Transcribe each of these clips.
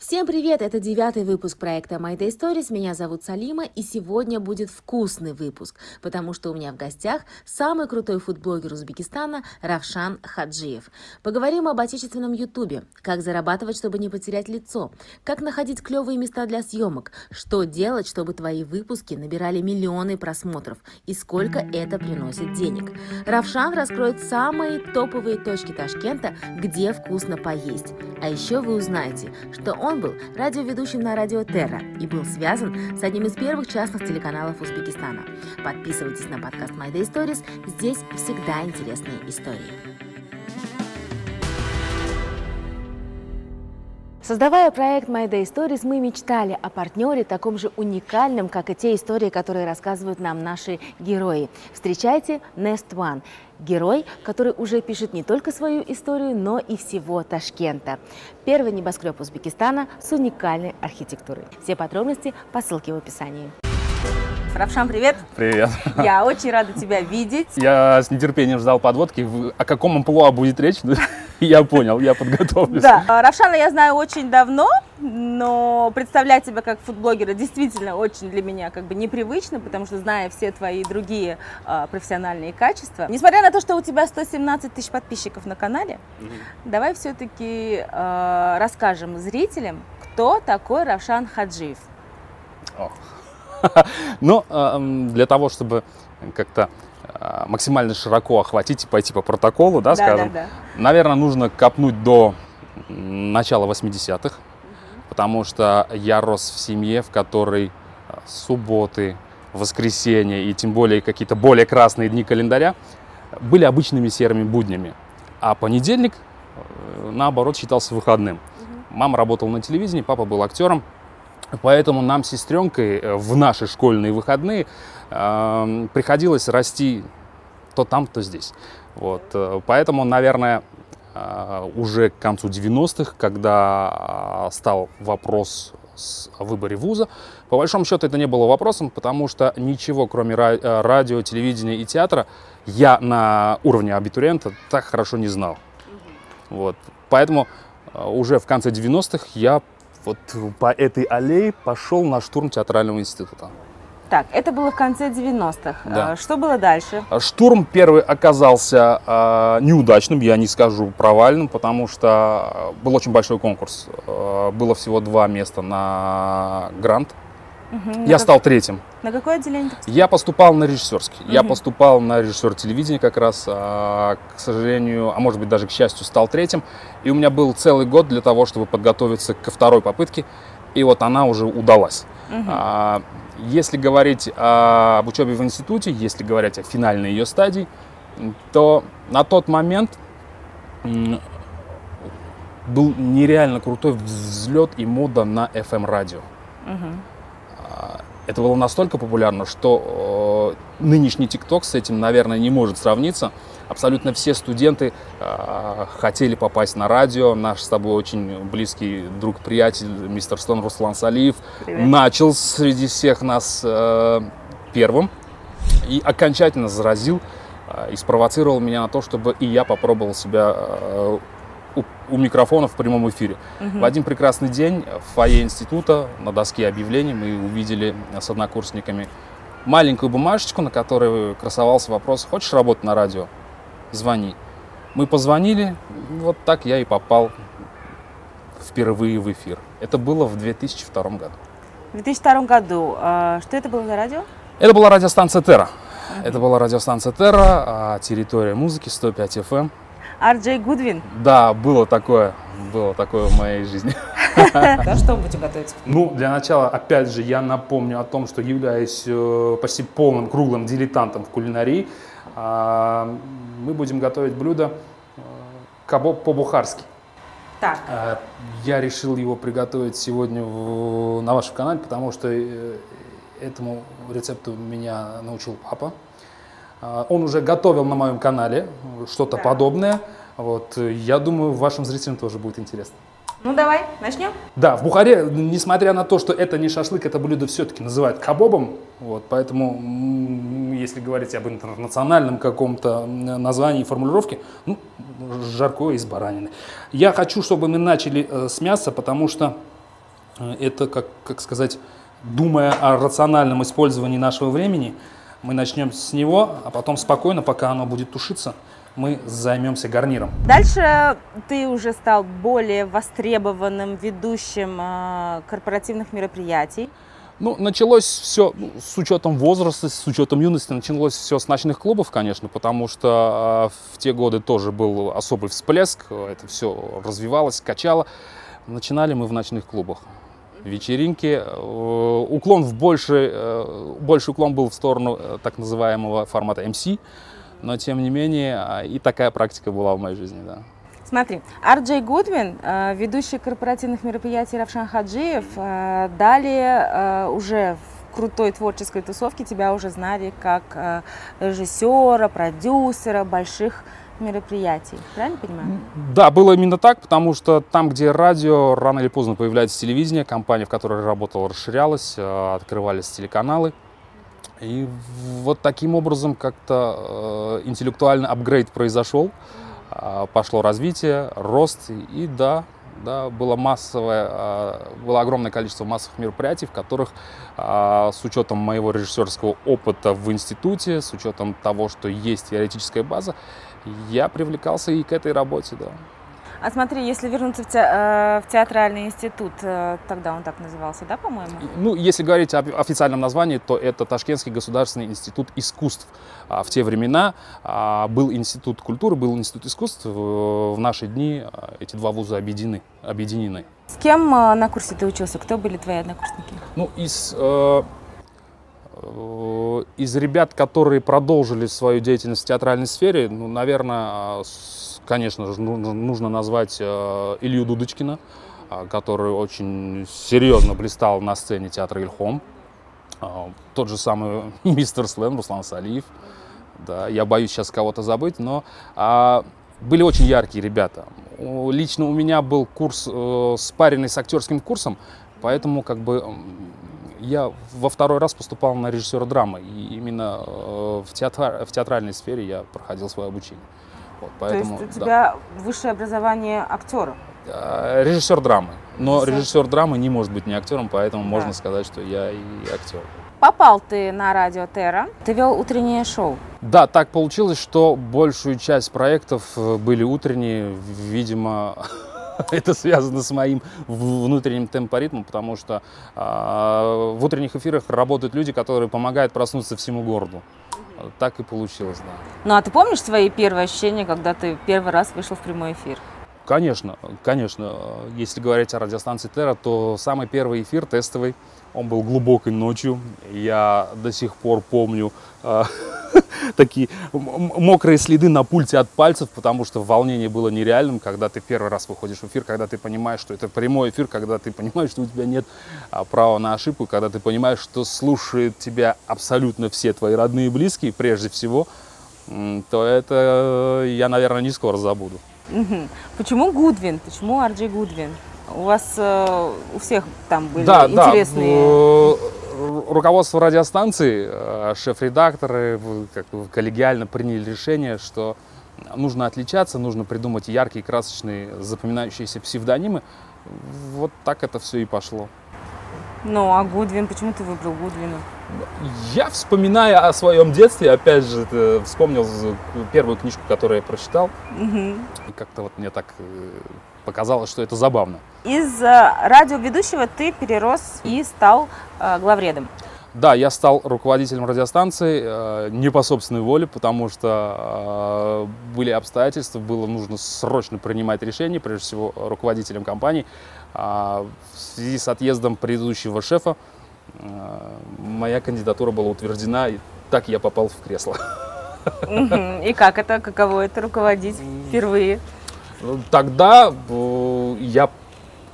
Всем привет! Это девятый выпуск проекта My Day Stories. Меня зовут Салима, и сегодня будет вкусный выпуск, потому что у меня в гостях самый крутой фудблогер Узбекистана Равшан Хаджиев. Поговорим об отечественном ютубе, как зарабатывать, чтобы не потерять лицо, как находить клевые места для съемок, что делать, чтобы твои выпуски набирали миллионы просмотров и сколько это приносит денег. Равшан раскроет самые топовые точки Ташкента, где вкусно поесть. А еще вы узнаете, что он он был радиоведущим на радио Терра и был связан с одним из первых частных телеканалов Узбекистана. Подписывайтесь на подкаст My Day Stories, здесь всегда интересные истории. Создавая проект My Day Stories, мы мечтали о партнере таком же уникальном, как и те истории, которые рассказывают нам наши герои. Встречайте Nest One герой, который уже пишет не только свою историю, но и всего Ташкента. Первый небоскреб Узбекистана с уникальной архитектурой. Все подробности по ссылке в описании. Равшан, привет. Привет. Я очень рада тебя видеть. Я с нетерпением ждал подводки. О каком амплуа будет речь? Я понял, я подготовлюсь. Да, Равшана я знаю очень давно, но представлять тебя как фудблогера действительно очень для меня как бы непривычно, потому что зная все твои другие э, профессиональные качества. Несмотря на то, что у тебя 117 тысяч подписчиков на канале, mm давай все-таки э, расскажем зрителям, кто такой Равшан Хаджиев. Oh. Но ну, для того, чтобы как-то а, максимально широко охватить и пойти по протоколу, да, скажем, да, да. наверное, нужно копнуть до начала 80-х, потому что я рос в семье, в которой а, субботы, воскресенья и тем более какие-то более красные дни календаря были обычными серыми буднями. А понедельник, э, наоборот, считался выходным. Мама работала на телевидении, папа был актером, Поэтому нам с сестренкой э, в наши школьные выходные э, приходилось расти то там, то здесь. Вот. Э, поэтому, наверное, э, уже к концу 90-х, когда стал вопрос о выборе вуза, по большому счету это не было вопросом, потому что ничего, кроме радио, телевидения и театра, я на уровне абитуриента так хорошо не знал. Вот. Поэтому уже в конце 90-х я вот по этой аллее пошел на штурм театрального института. Так, это было в конце 90-х. Да. А, что было дальше? А штурм первый оказался э, неудачным, я не скажу провальным, потому что был очень большой конкурс. Э, было всего два места на грант. Угу, я как... стал третьим. На какое отделение? Я поступал на режиссерский. Угу. Я поступал на режиссер телевидения как раз. А, к сожалению, а может быть даже к счастью, стал третьим. И у меня был целый год для того, чтобы подготовиться ко второй попытке. И вот она уже удалась. Угу. А, если говорить об учебе в институте, если говорить о финальной ее стадии, то на тот момент был нереально крутой взлет и мода на FM-радио. Угу. Это было настолько популярно, что э, нынешний ТикТок с этим, наверное, не может сравниться. Абсолютно все студенты э, хотели попасть на радио. Наш с тобой очень близкий друг-приятель, мистер Стон Руслан Салиев, Привет. начал среди всех нас э, первым и окончательно заразил э, и спровоцировал меня на то, чтобы и я попробовал себя э, у, у микрофона в прямом эфире. Угу. В один прекрасный день в фойе института на доске объявлений мы увидели с однокурсниками маленькую бумажечку, на которой красовался вопрос «Хочешь работать на радио? Звони». Мы позвонили, вот так я и попал впервые в эфир. Это было в 2002 году. В 2002 году. А, что это было за радио? Это была радиостанция Терра. Uh-huh. Это была радиостанция Терра, а, территория музыки 105 FM. Арджей Гудвин? Да, было такое, было такое в моей жизни. Да, что мы будем готовить? Ну, для начала, опять же, я напомню о том, что являюсь э, почти полным круглым дилетантом в кулинарии. А, мы будем готовить блюдо э, кабоб по-бухарски. Так. А, я решил его приготовить сегодня на вашем канале, потому что э, этому рецепту меня научил папа. А, он уже готовил на моем канале что-то да. подобное. Вот, я думаю, вашим зрителям тоже будет интересно. Ну давай, начнем? Да, в Бухаре, несмотря на то, что это не шашлык, это блюдо все-таки называют кабобом. Вот, поэтому, если говорить об интернациональном каком-то названии и формулировке, ну, жаркое из баранины. Я хочу, чтобы мы начали э, с мяса, потому что это, как, как сказать, думая о рациональном использовании нашего времени, мы начнем с него, а потом спокойно, пока оно будет тушиться, мы займемся гарниром. Дальше ты уже стал более востребованным ведущим э, корпоративных мероприятий. Ну, началось все ну, с учетом возраста, с учетом юности, началось все с ночных клубов, конечно, потому что э, в те годы тоже был особый всплеск, это все развивалось, качало. Начинали мы в ночных клубах. Вечеринки, э, уклон в больше, э, больше уклон был в сторону э, так называемого формата MC, но тем не менее и такая практика была в моей жизни, да. Смотри, Арджей Гудвин, ведущий корпоративных мероприятий Равшан Хаджиев, далее уже в крутой творческой тусовке тебя уже знали как режиссера, продюсера больших мероприятий. Правильно понимаю? Да, было именно так, потому что там, где радио, рано или поздно появляется телевидение, компания, в которой работал, расширялась, открывались телеканалы. И вот таким образом как-то интеллектуальный апгрейд произошел. А, пошло развитие, рост, и да, да, было массовое, а, было огромное количество массовых мероприятий, в которых а, с учетом моего режиссерского опыта в институте, с учетом того, что есть теоретическая база, я привлекался и к этой работе, да. А смотри, если вернуться в, те, э, в театральный институт, э, тогда он так назывался, да, по-моему? Ну, если говорить об официальном названии, то это Ташкентский государственный институт искусств. А в те времена а, был институт культуры, был институт искусств. В наши дни а, эти два вуза объединены. объединены. С кем э, на курсе ты учился? Кто были твои однокурсники? Ну, из из ребят, которые продолжили свою деятельность в театральной сфере, ну, наверное, конечно же, нужно назвать э, Илью Дудочкина, э, который очень серьезно блистал на сцене театра Ильхом. Э, тот же самый мистер Слэм, Руслан Салиев. Да, я боюсь сейчас кого-то забыть, но а, были очень яркие ребята. Лично у меня был курс, э, спаренный с актерским курсом, поэтому как бы я во второй раз поступал на режиссера драмы, и именно в, театр, в театральной сфере я проходил свое обучение. Вот, поэтому, То есть у тебя да. высшее образование актера? Режиссер драмы. Но режиссер, режиссер драмы не может быть не актером, поэтому да. можно сказать, что я и актер. Попал ты на радио Терра, ты вел утреннее шоу. Да, так получилось, что большую часть проектов э, были утренние, видимо, это связано с моим внутренним темпоритмом, потому что э, в утренних эфирах работают люди, которые помогают проснуться всему городу так и получилось, да. Ну а ты помнишь свои первые ощущения, когда ты первый раз вышел в прямой эфир? Конечно, конечно. Если говорить о радиостанции Терра, то самый первый эфир тестовый он был глубокой ночью. Я до сих пор помню э, такие мокрые следы на пульте от пальцев, потому что волнение было нереальным, когда ты первый раз выходишь в эфир, когда ты понимаешь, что это прямой эфир, когда ты понимаешь, что у тебя нет а, права на ошибку, когда ты понимаешь, что слушают тебя абсолютно все твои родные и близкие, прежде всего, то это я, наверное, не скоро забуду. Почему Гудвин? Почему Арджи Гудвин? У вас э, у всех там были да, интересные... Да. Руководство радиостанции, э, шеф-редакторы как коллегиально приняли решение, что нужно отличаться, нужно придумать яркие, красочные, запоминающиеся псевдонимы. Вот так это все и пошло. Ну, а Гудвин, почему ты выбрал Гудвина? Я, вспоминая о своем детстве, опять же, вспомнил первую книжку, которую я прочитал. Угу. И как-то вот мне так э, показалось, что это забавно. Из э, радиоведущего ты перерос и стал э, главредом. Да, я стал руководителем радиостанции э, не по собственной воле, потому что э, были обстоятельства, было нужно срочно принимать решения, прежде всего руководителем компании. Э, в связи с отъездом предыдущего шефа э, моя кандидатура была утверждена, и так я попал в кресло. И как это, каково это руководить впервые? Тогда э, я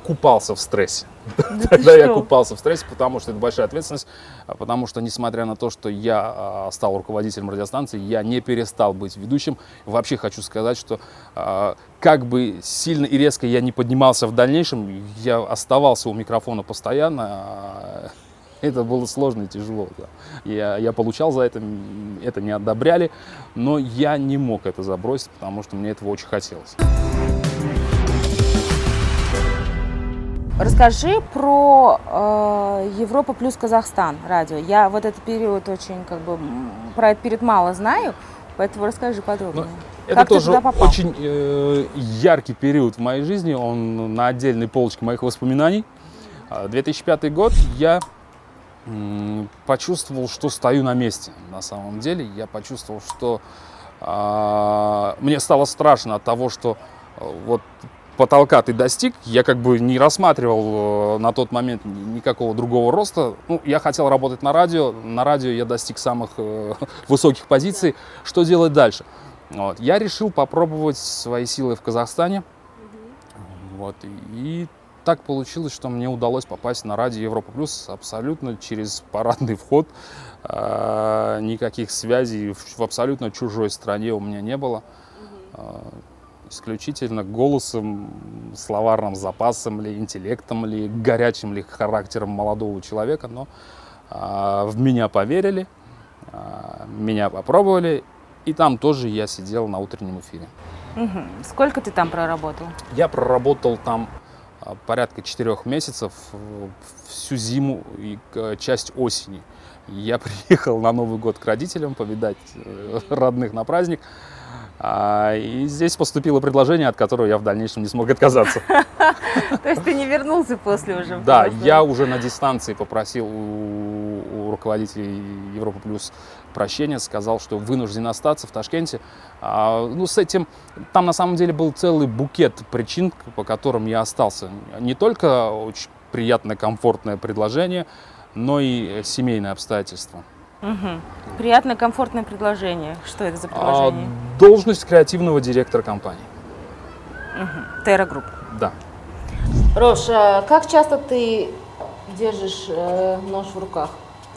купался в стрессе. Да Тогда я купался в стрессе, потому что это большая ответственность, а потому что, несмотря на то, что я а, стал руководителем радиостанции, я не перестал быть ведущим. Вообще хочу сказать, что а, как бы сильно и резко я не поднимался в дальнейшем, я оставался у микрофона постоянно. Это было сложно и тяжело. Да. Я, я получал за это, это не одобряли, но я не мог это забросить, потому что мне этого очень хотелось. Расскажи про э, Европа плюс Казахстан радио. Я вот этот период очень как бы про этот период мало знаю, поэтому расскажи подробнее. Ну, это как тоже очень э, яркий период в моей жизни, он на отдельной полочке моих воспоминаний. 2005 а, год я почувствовал, что стою на месте. На самом деле я почувствовал, что э, мне стало страшно от того, что э, вот потолка ты достиг, я как бы не рассматривал э, на тот момент никакого другого роста. Ну, я хотел работать на радио, на радио я достиг самых э, высоких позиций. Что делать дальше? Вот. Я решил попробовать свои силы в Казахстане. Вот. И так получилось, что мне удалось попасть на радио Европа Плюс абсолютно через парадный вход. Э, никаких связей в абсолютно чужой стране у меня не было исключительно голосом, словарным запасом ли, интеллектом ли, горячим ли характером молодого человека, но а, в меня поверили, а, меня попробовали, и там тоже я сидел на утреннем эфире. Угу. Сколько ты там проработал? Я проработал там а, порядка четырех месяцев, всю зиму и часть осени. Я приехал на Новый год к родителям повидать э, родных на праздник. А, и здесь поступило предложение, от которого я в дальнейшем не смог отказаться. То есть ты не вернулся после уже? Да, я уже на дистанции попросил у руководителей Европа Плюс прощения, сказал, что вынужден остаться в Ташкенте. А, ну, с этим, там на самом деле был целый букет причин, по которым я остался. Не только очень приятное, комфортное предложение, но и семейные обстоятельства. Угу. Приятное, комфортное предложение. Что это за предложение? А, должность креативного директора компании. Угу. Terra Group. Да. Рош, а как часто ты держишь э, нож в руках?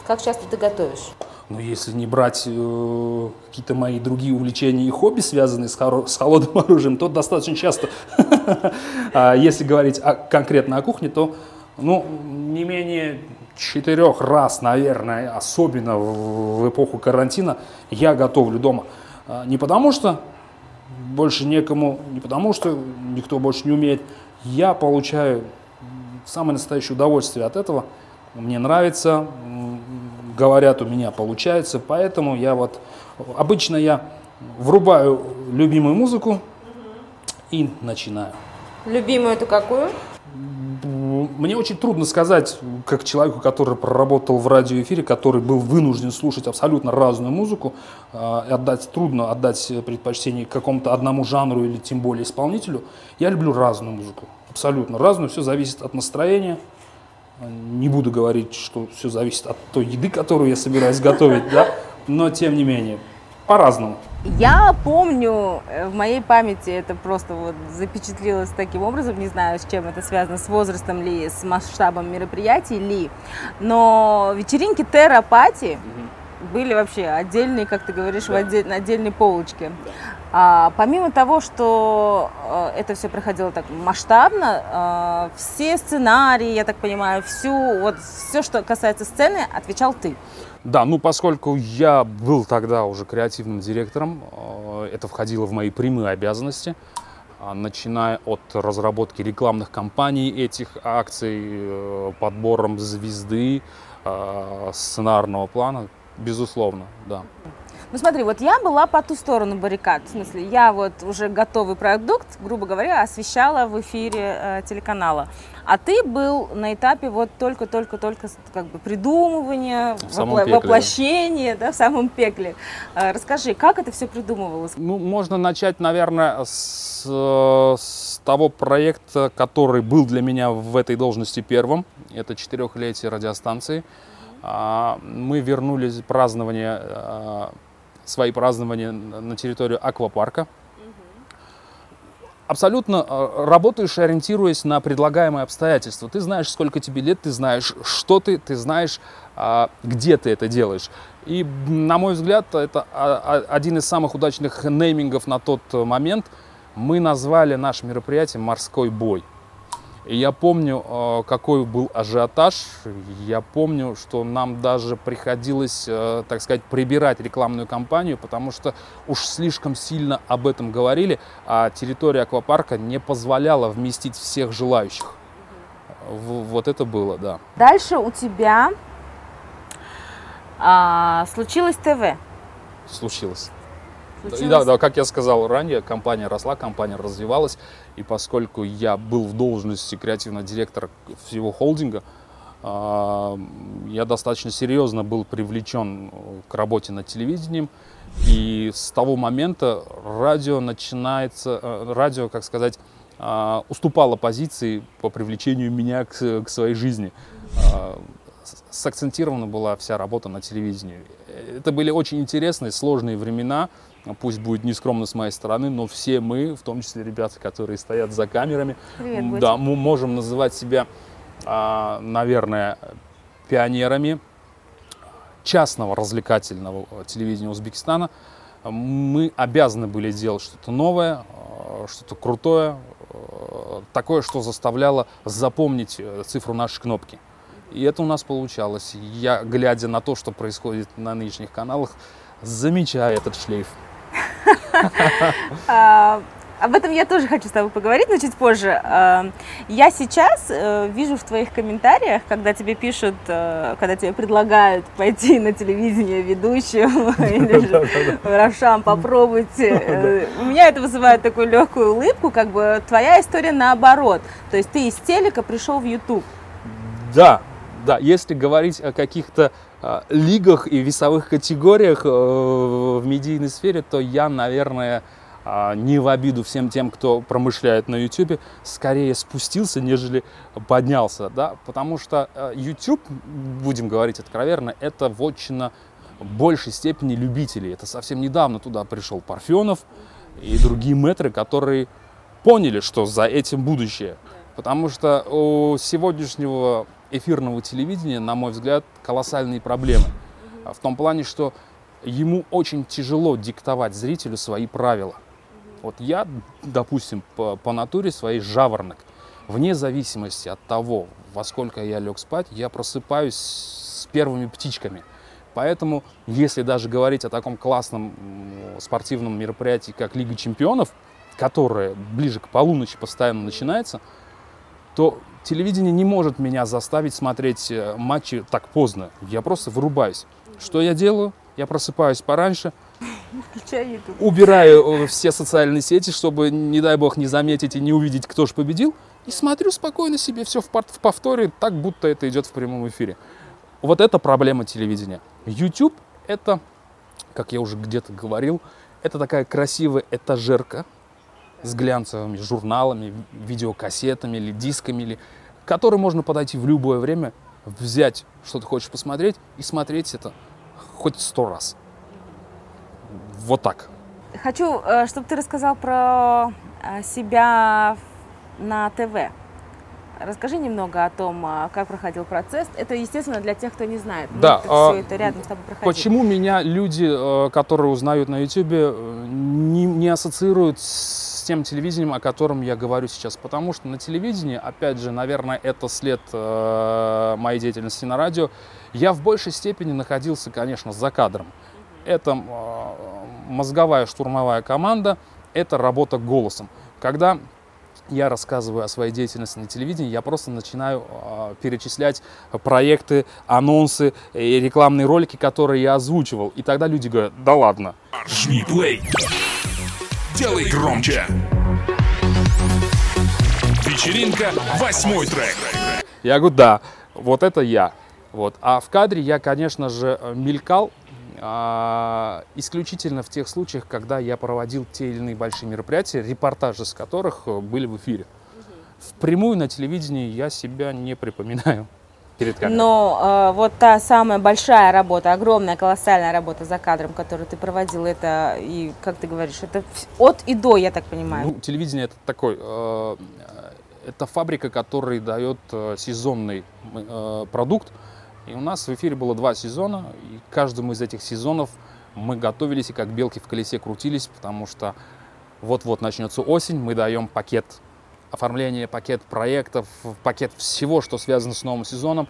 Как часто ты готовишь? Ну, если не брать э, какие-то мои другие увлечения и хобби, связанные с, хоро- с холодным оружием, то достаточно часто. А если говорить конкретно о кухне, то ну, не менее четырех раз, наверное, особенно в, эпоху карантина, я готовлю дома. А, не потому что больше некому, не потому что никто больше не умеет. Я получаю самое настоящее удовольствие от этого. Мне нравится, говорят, у меня получается, поэтому я вот обычно я врубаю любимую музыку и начинаю. Любимую это какую? Мне очень трудно сказать, как человеку, который проработал в радиоэфире, который был вынужден слушать абсолютно разную музыку, э, отдать трудно отдать предпочтение какому-то одному жанру или тем более исполнителю. Я люблю разную музыку, абсолютно разную. Все зависит от настроения. Не буду говорить, что все зависит от той еды, которую я собираюсь готовить, да, но тем не менее по-разному. Я помню, э, в моей памяти это просто вот запечатлелось таким образом, не знаю, с чем это связано, с возрастом ли, с масштабом мероприятий ли, но вечеринки Терра Пати были вообще отдельные, как ты говоришь, да. в отдель, на отдельной полочке. Да. А, помимо того, что а, это все проходило так масштабно, а, все сценарии, я так понимаю, всю, вот все, что касается сцены, отвечал ты. Да, ну поскольку я был тогда уже креативным директором, э, это входило в мои прямые обязанности, а, начиная от разработки рекламных кампаний этих акций, э, подбором звезды, э, сценарного плана, безусловно, да. Ну смотри, вот я была по ту сторону баррикад, в смысле, я вот уже готовый продукт, грубо говоря, освещала в эфире э, телеканала. А ты был на этапе вот только-только-только как бы придумывания, пекле, воплощения, да. да, в самом пекле. Э, расскажи, как это все придумывалось? Ну, можно начать, наверное, с, с того проекта, который был для меня в этой должности первым. Это четырехлетие радиостанции. А, мы вернулись празднование а, свои празднования на территорию аквапарка. Абсолютно э, работаешь, ориентируясь на предлагаемые обстоятельства. Ты знаешь, сколько тебе лет, ты знаешь, что ты, ты знаешь, а, где ты это делаешь. И, на мой взгляд, это а, а, один из самых удачных неймингов на тот момент. Мы назвали наше мероприятие «Морской бой». И я помню, э, какой был ажиотаж. Я помню, что нам даже приходилось, э, так сказать, прибирать рекламную кампанию, потому что уж слишком сильно об этом говорили, а территория аквапарка не позволяла вместить всех желающих. вот это было, да. Дальше у тебя а, случилось ТВ. Случилось. Случилось? Да, да, как я сказал ранее, компания росла, компания развивалась, и поскольку я был в должности креативного директора всего холдинга, а, я достаточно серьезно был привлечен к работе над телевидением, и с того момента радио начинается, э, радио, как сказать, а, уступало позиции по привлечению меня к, своей жизни. А, сакцентирована была вся работа на телевидении. Это были очень интересные, сложные времена, пусть будет нескромно с моей стороны, но все мы, в том числе ребята, которые стоят за камерами, Привет, да, мы можем называть себя, а, наверное, пионерами частного развлекательного телевидения Узбекистана. Мы обязаны были делать что-то новое, а, что-то крутое, а, такое, что заставляло запомнить э, цифру нашей кнопки. И это у нас получалось. Я, глядя на то, что происходит на нынешних каналах, замечаю этот шлейф. А, об этом я тоже хочу с тобой поговорить, но чуть позже. А, я сейчас э, вижу в твоих комментариях, когда тебе пишут, э, когда тебе предлагают пойти на телевидение ведущим или же Равшан, попробуйте. Э, у меня это вызывает такую легкую улыбку, как бы твоя история наоборот. То есть ты из телека пришел в YouTube. Да, да, если говорить о каких-то лигах и весовых категориях э, в медийной сфере, то я, наверное, э, не в обиду всем тем, кто промышляет на YouTube, скорее спустился, нежели поднялся, да, потому что э, YouTube, будем говорить откровенно, это вотчина большей степени любителей. Это совсем недавно туда пришел Парфенов и другие метры, которые поняли, что за этим будущее. Потому что у сегодняшнего эфирного телевидения, на мой взгляд, колоссальные проблемы. В том плане, что ему очень тяжело диктовать зрителю свои правила. Вот я, допустим, по, по натуре своей жаворонок. Вне зависимости от того, во сколько я лег спать, я просыпаюсь с первыми птичками. Поэтому, если даже говорить о таком классном спортивном мероприятии, как Лига чемпионов, которое ближе к полуночи постоянно начинается, то телевидение не может меня заставить смотреть э, матчи так поздно. Я просто вырубаюсь. Что я делаю? Я просыпаюсь пораньше, убираю э, все социальные сети, чтобы, не дай бог, не заметить и не увидеть, кто же победил, и смотрю спокойно себе все в повторе, так будто это идет в прямом эфире. Вот это проблема телевидения. YouTube — это, как я уже где-то говорил, это такая красивая этажерка, с глянцевыми журналами, видеокассетами или дисками, или, к можно подойти в любое время, взять, что ты хочешь посмотреть, и смотреть это хоть сто раз. Вот так. Хочу, э, чтобы ты рассказал про э, себя на ТВ. Расскажи немного о том, э, как проходил процесс. Это, естественно, для тех, кто не знает. Да. А, все это рядом с тобой проходило. Почему меня люди, которые узнают на YouTube, не, не ассоциируют с тем телевидением, о котором я говорю сейчас. Потому что на телевидении, опять же, наверное, это след э, моей деятельности на радио, я в большей степени находился, конечно, за кадром. Это э, мозговая штурмовая команда, это работа голосом. Когда я рассказываю о своей деятельности на телевидении, я просто начинаю э, перечислять проекты, анонсы и рекламные ролики, которые я озвучивал. И тогда люди говорят, да ладно. Жми плей. Делай громче. Вечеринка, восьмой трек. Я говорю, да, вот это я. Вот. А в кадре я, конечно же, мелькал исключительно в тех случаях, когда я проводил те или иные большие мероприятия, репортажи с которых были в эфире. В прямую на телевидении я себя не припоминаю перед камерой. Но э, вот та самая большая работа, огромная, колоссальная работа за кадром, которую ты проводил, это, и как ты говоришь, это от и до, я так понимаю. Ну, телевидение это такой, э, это фабрика, которая дает э, сезонный э, продукт. И у нас в эфире было два сезона, и каждому из этих сезонов мы готовились и как белки в колесе крутились, потому что вот-вот начнется осень, мы даем пакет оформление, пакет проектов, пакет всего, что связано с новым сезоном.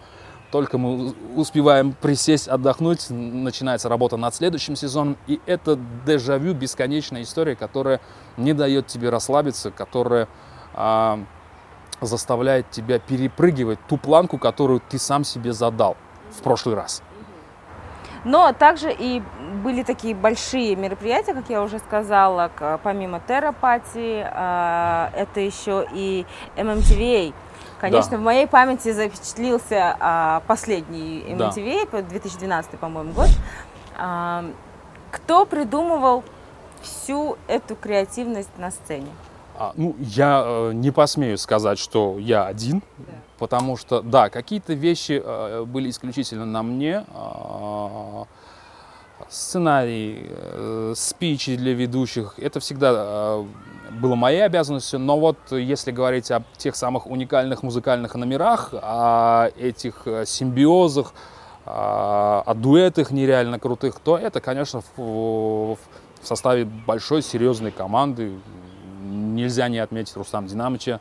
Только мы успеваем присесть, отдохнуть, начинается работа над следующим сезоном. И это дежавю, бесконечная история, которая не дает тебе расслабиться, которая а, заставляет тебя перепрыгивать ту планку, которую ты сам себе задал в прошлый раз. Но также и были такие большие мероприятия, как я уже сказала, помимо терапатии, а, это еще и MMTVA. Конечно, да. в моей памяти запечатлился а, последний MTV, да. 2012, по-моему, год. А, кто придумывал всю эту креативность на сцене? А, ну, я э, не посмею сказать, что я один, да. Потому что, да, какие-то вещи э, были исключительно на мне. Э, сценарий, э, спичи для ведущих, это всегда э, было моей обязанностью, но вот если говорить о тех самых уникальных музыкальных номерах, о этих э, симбиозах, о дуэтах нереально крутых, то это, конечно, в, в составе большой серьезной команды, нельзя не отметить Рустам Динамыча,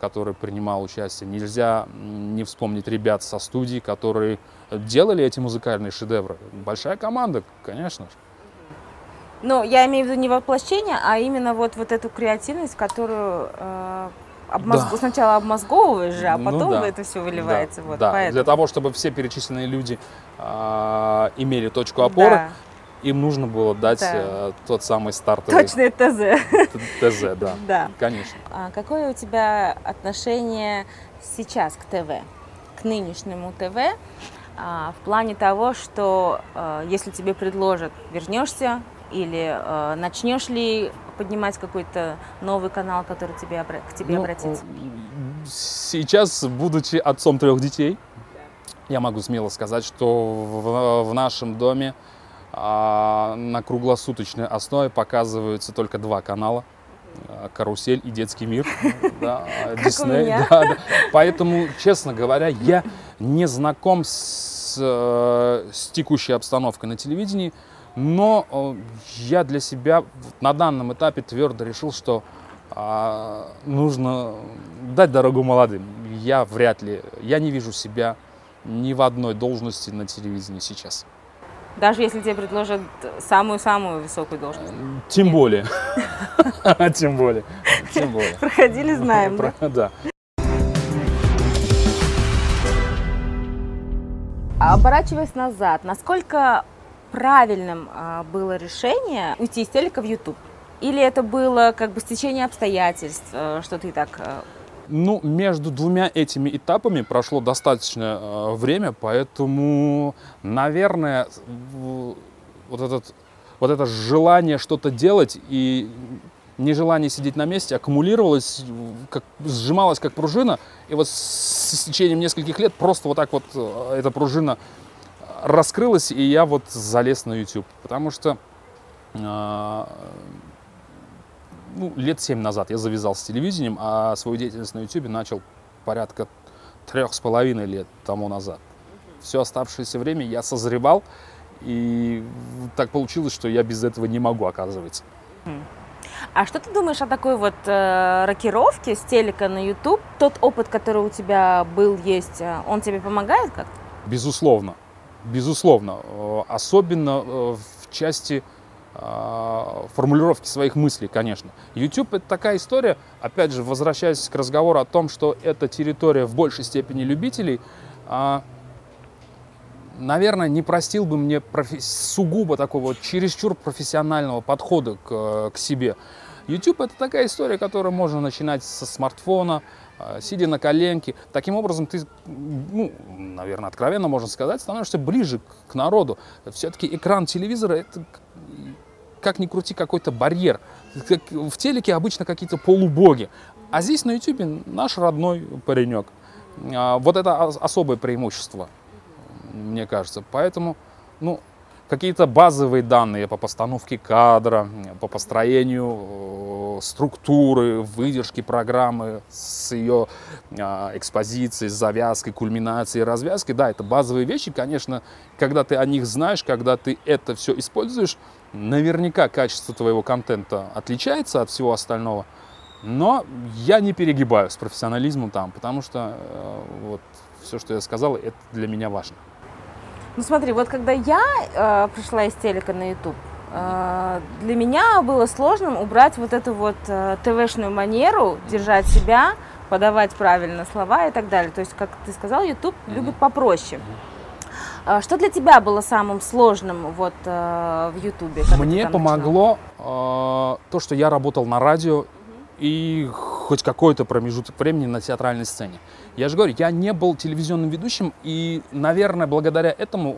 который принимал участие. Нельзя не вспомнить ребят со студии, которые делали эти музыкальные шедевры. Большая команда, конечно же. Ну, я имею в виду не воплощение, а именно вот, вот эту креативность, которую э, обмозг... да. сначала обмозговываешь же, а ну потом ну, да. это все выливается. Да. Вот, да. Поэтому. Для того, чтобы все перечисленные люди э, имели точку опоры, да им нужно было дать да. э, тот самый стартовый... Точное ТЗ. ТЗ, да. Да. Конечно. А какое у тебя отношение сейчас к ТВ, к нынешнему ТВ, а, в плане того, что а, если тебе предложат, вернешься или а, начнешь ли поднимать какой-то новый канал, который тебе, к тебе ну, обратится? Сейчас, будучи отцом трех детей, я могу смело сказать, что в, в нашем доме а на круглосуточной основе показываются только два канала. А, Карусель и детский мир, да, Дисней. Да, да. Поэтому, честно говоря, я не знаком с, э, с текущей обстановкой на телевидении, но э, я для себя на данном этапе твердо решил, что а, нужно дать дорогу молодым. Я вряд ли, я не вижу себя ни в одной должности на телевидении сейчас. Даже если тебе предложат самую-самую высокую должность. Тем Нет. более. Тем более. Тем более. Проходили, знаем. Да. Оборачиваясь назад, насколько правильным а, было решение уйти из телека в YouTube? Или это было как бы стечение обстоятельств, э, что ты так э, ну, между двумя этими этапами прошло достаточное э, время, поэтому, наверное, вот, этот, вот это желание что-то делать и нежелание сидеть на месте аккумулировалось, как, сжималось как пружина, и вот с течением нескольких лет просто вот так вот э, эта пружина раскрылась, и я вот залез на YouTube, потому что э, ну, лет семь назад я завязал с телевидением, а свою деятельность на YouTube начал порядка трех с половиной лет тому назад. Все оставшееся время я созревал, и так получилось, что я без этого не могу, оказывается. А что ты думаешь о такой вот э, рокировке с телека на YouTube? Тот опыт, который у тебя был, есть, э, он тебе помогает как-то? Безусловно, безусловно. Э, особенно э, в части формулировки своих мыслей, конечно. YouTube это такая история, опять же, возвращаясь к разговору о том, что это территория в большей степени любителей, а, наверное, не простил бы мне сугубо такого чересчур профессионального подхода к, к себе. YouTube это такая история, которую можно начинать со смартфона, а, сидя на коленке. Таким образом, ты, ну, наверное, откровенно можно сказать, становишься ближе к народу. Все-таки экран телевизора это как ни крути, какой-то барьер. В телеке обычно какие-то полубоги. А здесь на YouTube наш родной паренек. А, вот это особое преимущество, мне кажется. Поэтому, ну, какие-то базовые данные по постановке кадра, по построению э, структуры, выдержки программы с ее а, экспозицией, с завязкой, кульминацией, развязкой. Да, это базовые вещи, конечно, когда ты о них знаешь, когда ты это все используешь, Наверняка качество твоего контента отличается от всего остального, но я не перегибаю с профессионализмом там, потому что э, вот все, что я сказал, это для меня важно. Ну смотри, вот когда я э, пришла из телека на YouTube, э, для меня было сложным убрать вот эту вот э, ТВшную манеру, держать себя, подавать правильно слова и так далее. То есть, как ты сказал, YouTube mm-hmm. любит попроще. Mm-hmm. Что для тебя было самым сложным вот э, в Ютубе? Мне помогло э, то, что я работал на радио и хоть какой-то промежуток времени на театральной сцене. Я же говорю, я не был телевизионным ведущим, и, наверное, благодаря этому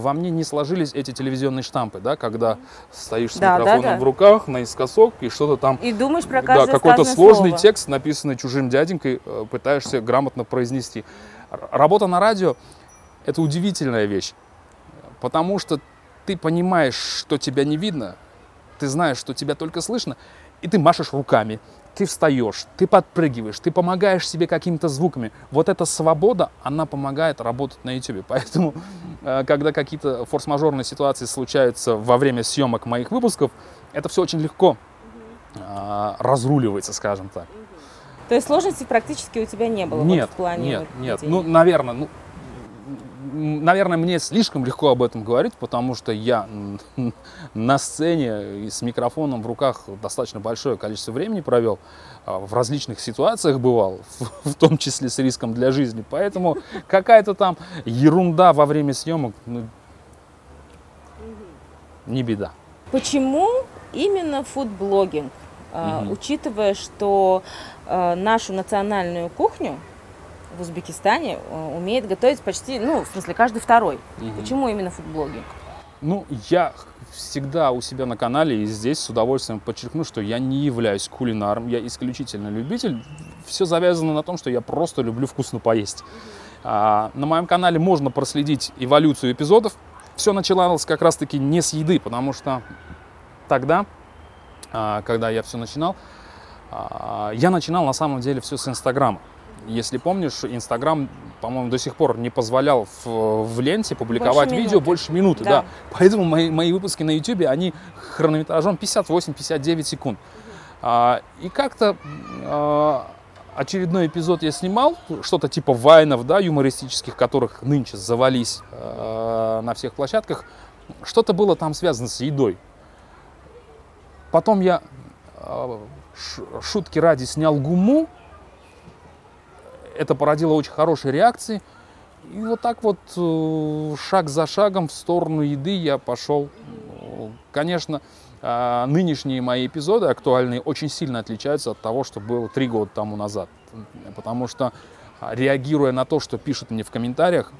во мне не сложились эти телевизионные штампы, да, когда стоишь с да, микрофоном да, да. в руках, наискосок, и что-то там... И думаешь про каждое Да, какой-то сложный слово. текст, написанный чужим дяденькой, э, пытаешься грамотно произнести. Работа на радио – это удивительная вещь, потому что ты понимаешь, что тебя не видно, ты знаешь, что тебя только слышно, и ты машешь руками, ты встаешь, ты подпрыгиваешь, ты помогаешь себе какими-то звуками. Вот эта свобода, она помогает работать на YouTube. Поэтому, э, когда какие-то форс-мажорные ситуации случаются во время съемок моих выпусков, это все очень легко а, разруливается, скажем так. То есть сложностей практически у тебя не было нет, вот в плане Нет, вот нет. Ну, наверное, ну, наверное, мне слишком легко об этом говорить, потому что я на сцене с микрофоном в руках достаточно большое количество времени провел, а, в различных ситуациях бывал, в том числе с риском для жизни. Поэтому какая-то там ерунда во время съемок, ну, не беда. Почему именно фудблогинг? Угу. Учитывая, что а, нашу национальную кухню в Узбекистане э, умеет готовить почти, ну, в смысле, каждый второй. Угу. Почему именно фудблогинг? Ну, я всегда у себя на канале и здесь с удовольствием подчеркну, что я не являюсь кулинаром, я исключительно любитель. Все завязано на том, что я просто люблю вкусно поесть. А, на моем канале можно проследить эволюцию эпизодов. Все начиналось как раз-таки не с еды, потому что тогда, а, когда я все начинал, а, я начинал на самом деле все с Инстаграма. Если помнишь, Инстаграм, по-моему, до сих пор не позволял в, в ленте публиковать больше видео минуты. больше минуты. Да. Да. Поэтому мои, мои выпуски на YouTube, они хронометражом 58-59 секунд. А, и как-то а, очередной эпизод я снимал, что-то типа вайнов, да, юмористических, которых нынче завались а, на всех площадках. Что-то было там связано с едой. Потом я а, шутки ради снял гуму, это породило очень хорошие реакции. И вот так вот э, шаг за шагом в сторону еды я пошел. Конечно, а, нынешние мои эпизоды актуальные очень сильно отличаются от того, что было три года тому назад. Потому что, а, реагируя на то, что пишут мне в комментариях,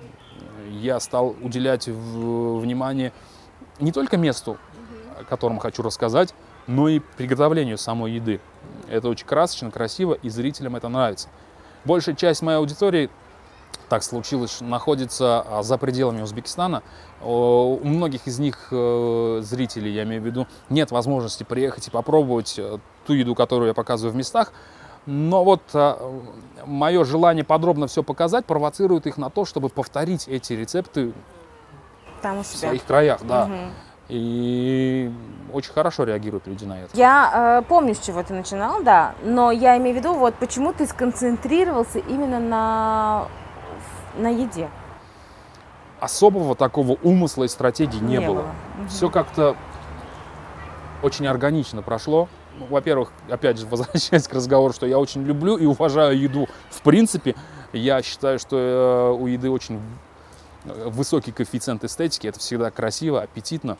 я стал уделять внимание не только месту, о котором хочу рассказать, но и приготовлению самой еды. Это очень красочно, красиво, и зрителям это нравится. Большая часть моей аудитории, так случилось, находится а, за пределами Узбекистана. У многих из них э, зрителей, я имею в виду, нет возможности приехать и попробовать э, ту еду, которую я показываю в местах. Но вот а, мое желание подробно все показать провоцирует их на то, чтобы повторить эти рецепты Там в своих краях. Да. Угу. И очень хорошо реагируют люди на это. Я э, помню, с чего ты начинал, да, но я имею в виду, вот почему ты сконцентрировался именно на, на еде? Особого такого умысла и стратегии не, не было. было. Все как-то очень органично прошло. Ну, во-первых, опять же, возвращаясь к разговору, что я очень люблю и уважаю еду в принципе. Я считаю, что э, у еды очень высокий коэффициент эстетики. Это всегда красиво, аппетитно.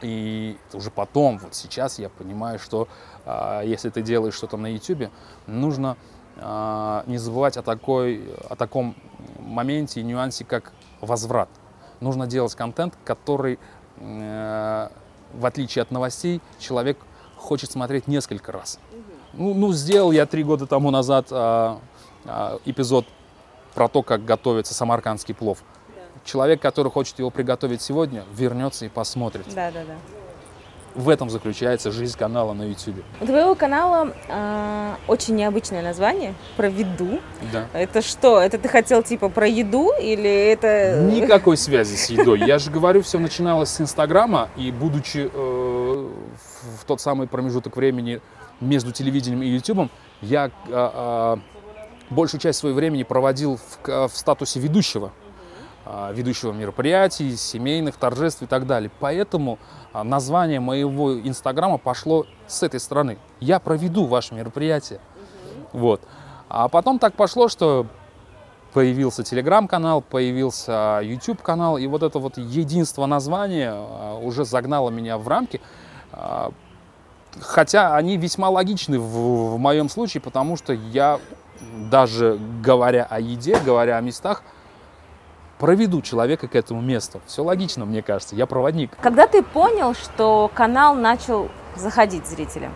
И уже потом, вот сейчас я понимаю, что э, если ты делаешь что-то на YouTube, нужно э, не забывать о, такой, о таком моменте и нюансе, как возврат. Нужно делать контент, который, э, в отличие от новостей, человек хочет смотреть несколько раз. Ну, ну сделал я три года тому назад э, э, эпизод про то, как готовится самаркандский плов человек, который хочет его приготовить сегодня, вернется и посмотрит. Да, да, да. В этом заключается жизнь канала на YouTube. У твоего канала э, очень необычное название про еду. Да. Это что? Это ты хотел типа про еду или это? Никакой связи с едой. Я же говорю, все начиналось с Инстаграма и будучи э, в тот самый промежуток времени между телевидением и YouTube, я э, э, большую часть своего времени проводил в, в статусе ведущего. А, ведущего мероприятий, семейных торжеств и так далее. Поэтому а, название моего инстаграма пошло с этой стороны. Я проведу ваше мероприятие. Вот. А потом так пошло, что появился телеграм-канал, появился YouTube-канал, и вот это вот единство названия а, уже загнало меня в рамки. А, хотя они весьма логичны в, в моем случае, потому что я даже говоря о еде, говоря о местах, проведу человека к этому месту. Все логично, мне кажется, я проводник. Когда ты понял, что канал начал заходить зрителям?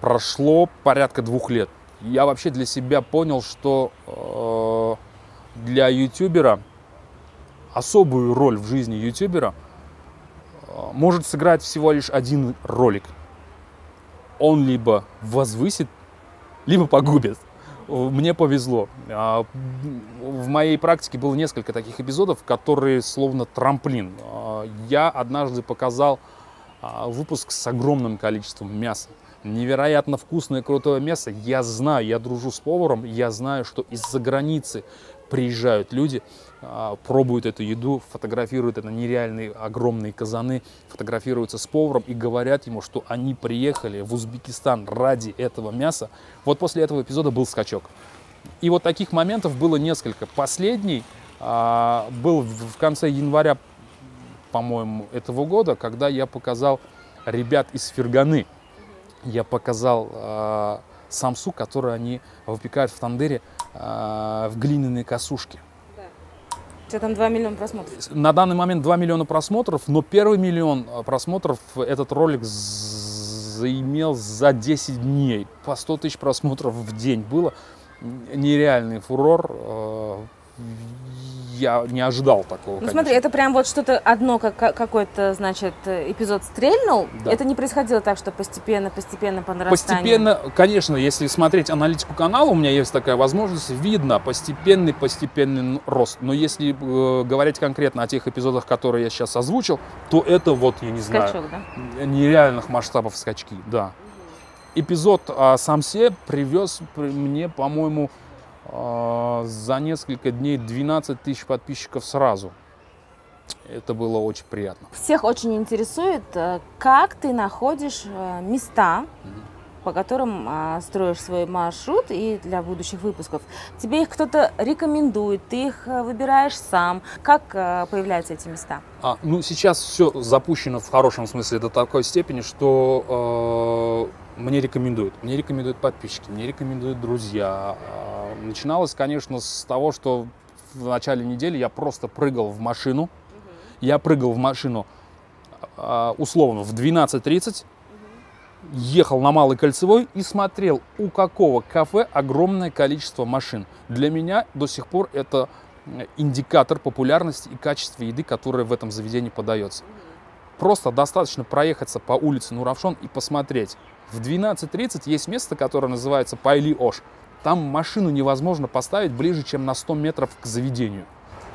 Прошло порядка двух лет я вообще для себя понял, что э, для ютубера особую роль в жизни ютубера э, может сыграть всего лишь один ролик. Он либо возвысит, либо погубит. Мне повезло. А, в моей практике было несколько таких эпизодов, которые словно трамплин. А, я однажды показал а, выпуск с огромным количеством мяса невероятно вкусное, крутое мясо. Я знаю, я дружу с поваром, я знаю, что из-за границы приезжают люди, пробуют эту еду, фотографируют это нереальные огромные казаны, фотографируются с поваром и говорят ему, что они приехали в Узбекистан ради этого мяса. Вот после этого эпизода был скачок. И вот таких моментов было несколько. Последний а, был в конце января, по-моему, этого года, когда я показал ребят из Ферганы я показал э, самсу, которую они выпекают в тандыре э, в глиняные косушки. Тебя там 2 миллиона просмотров? На данный момент 2 миллиона просмотров, но первый миллион э, просмотров этот ролик заимел за 10 дней. По 100 тысяч просмотров в день было. Нереальный фурор. Я не ожидал такого. Ну смотри, это прям вот что-то одно, как какой-то, значит, эпизод стрельнул. Да. Это не происходило так, что постепенно, постепенно по нарастанию. Постепенно, конечно, если смотреть аналитику канала, у меня есть такая возможность, видно постепенный, постепенный рост. Но если э, говорить конкретно о тех эпизодах, которые я сейчас озвучил, то это вот, я не Скачок, знаю, да? нереальных масштабов скачки, да. Эпизод о Самсе привез мне, по-моему, а, за несколько дней 12 тысяч подписчиков сразу. Это было очень приятно. Всех очень интересует, э, как ты находишь э, места, по которым а, строишь свой маршрут и для будущих выпусков. Тебе их кто-то рекомендует, ты их э, выбираешь сам. Как появляются эти места? А, ну, сейчас все запущено в хорошем смысле до такой степени, что э, мне рекомендуют. Мне рекомендуют подписчики, мне рекомендуют друзья, Начиналось, конечно, с того, что в начале недели я просто прыгал в машину. Угу. Я прыгал в машину а, условно в 12.30, угу. ехал на Малой Кольцевой и смотрел, у какого кафе огромное количество машин. Для меня до сих пор это индикатор популярности и качества еды, которая в этом заведении подается. Просто достаточно проехаться по улице Нуравшон и посмотреть. В 12.30 есть место, которое называется Пайли Ош. Там машину невозможно поставить ближе, чем на 100 метров к заведению.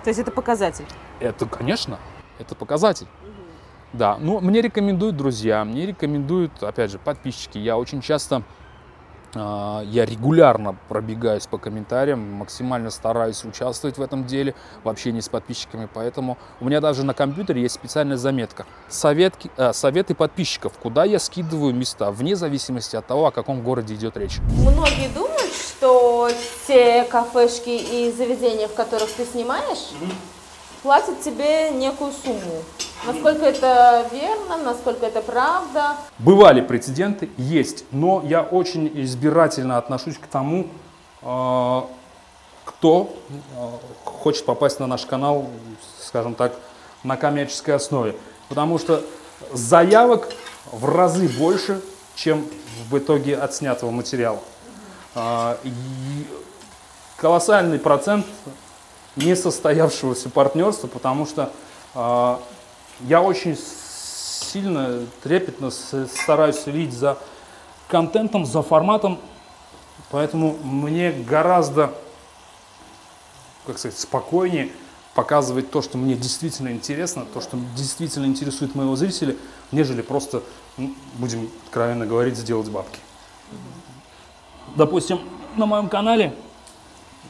То есть это показатель? Это, конечно, это показатель. Угу. Да, но мне рекомендуют друзья, мне рекомендуют, опять же, подписчики. Я очень часто, я регулярно пробегаюсь по комментариям, максимально стараюсь участвовать в этом деле, в общении с подписчиками. Поэтому у меня даже на компьютере есть специальная заметка. Советки, э, советы подписчиков, куда я скидываю места, вне зависимости от того, о каком городе идет речь. Многие думают, что те кафешки и заведения, в которых ты снимаешь, mm-hmm. Платят тебе некую сумму. Насколько это верно, насколько это правда? Бывали прецеденты, есть, но я очень избирательно отношусь к тому, э, кто э, хочет попасть на наш канал, скажем так, на коммерческой основе. Потому что заявок в разы больше, чем в итоге отснятого материала. А, колоссальный процент несостоявшегося партнерства, потому что а, я очень сильно, трепетно стараюсь следить за контентом, за форматом, поэтому мне гораздо, как сказать, спокойнее показывать то, что мне действительно интересно, то, что действительно интересует моего зрителя, нежели просто, ну, будем откровенно говорить, сделать бабки. Допустим, на моем канале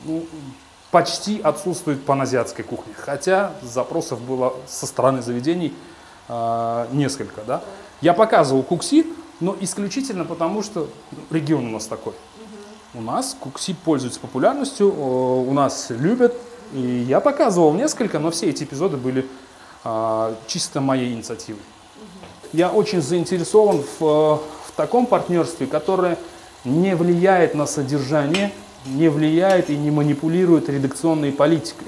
ну, почти отсутствует паназиатская кухня, хотя запросов было со стороны заведений э, несколько. Да? Я показывал кукси, но исключительно потому, что регион у нас такой. У нас Кукси пользуется популярностью, у нас любят, и я показывал несколько, но все эти эпизоды были а, чисто моей инициативой. Я очень заинтересован в, в таком партнерстве, которое не влияет на содержание, не влияет и не манипулирует редакционной политикой.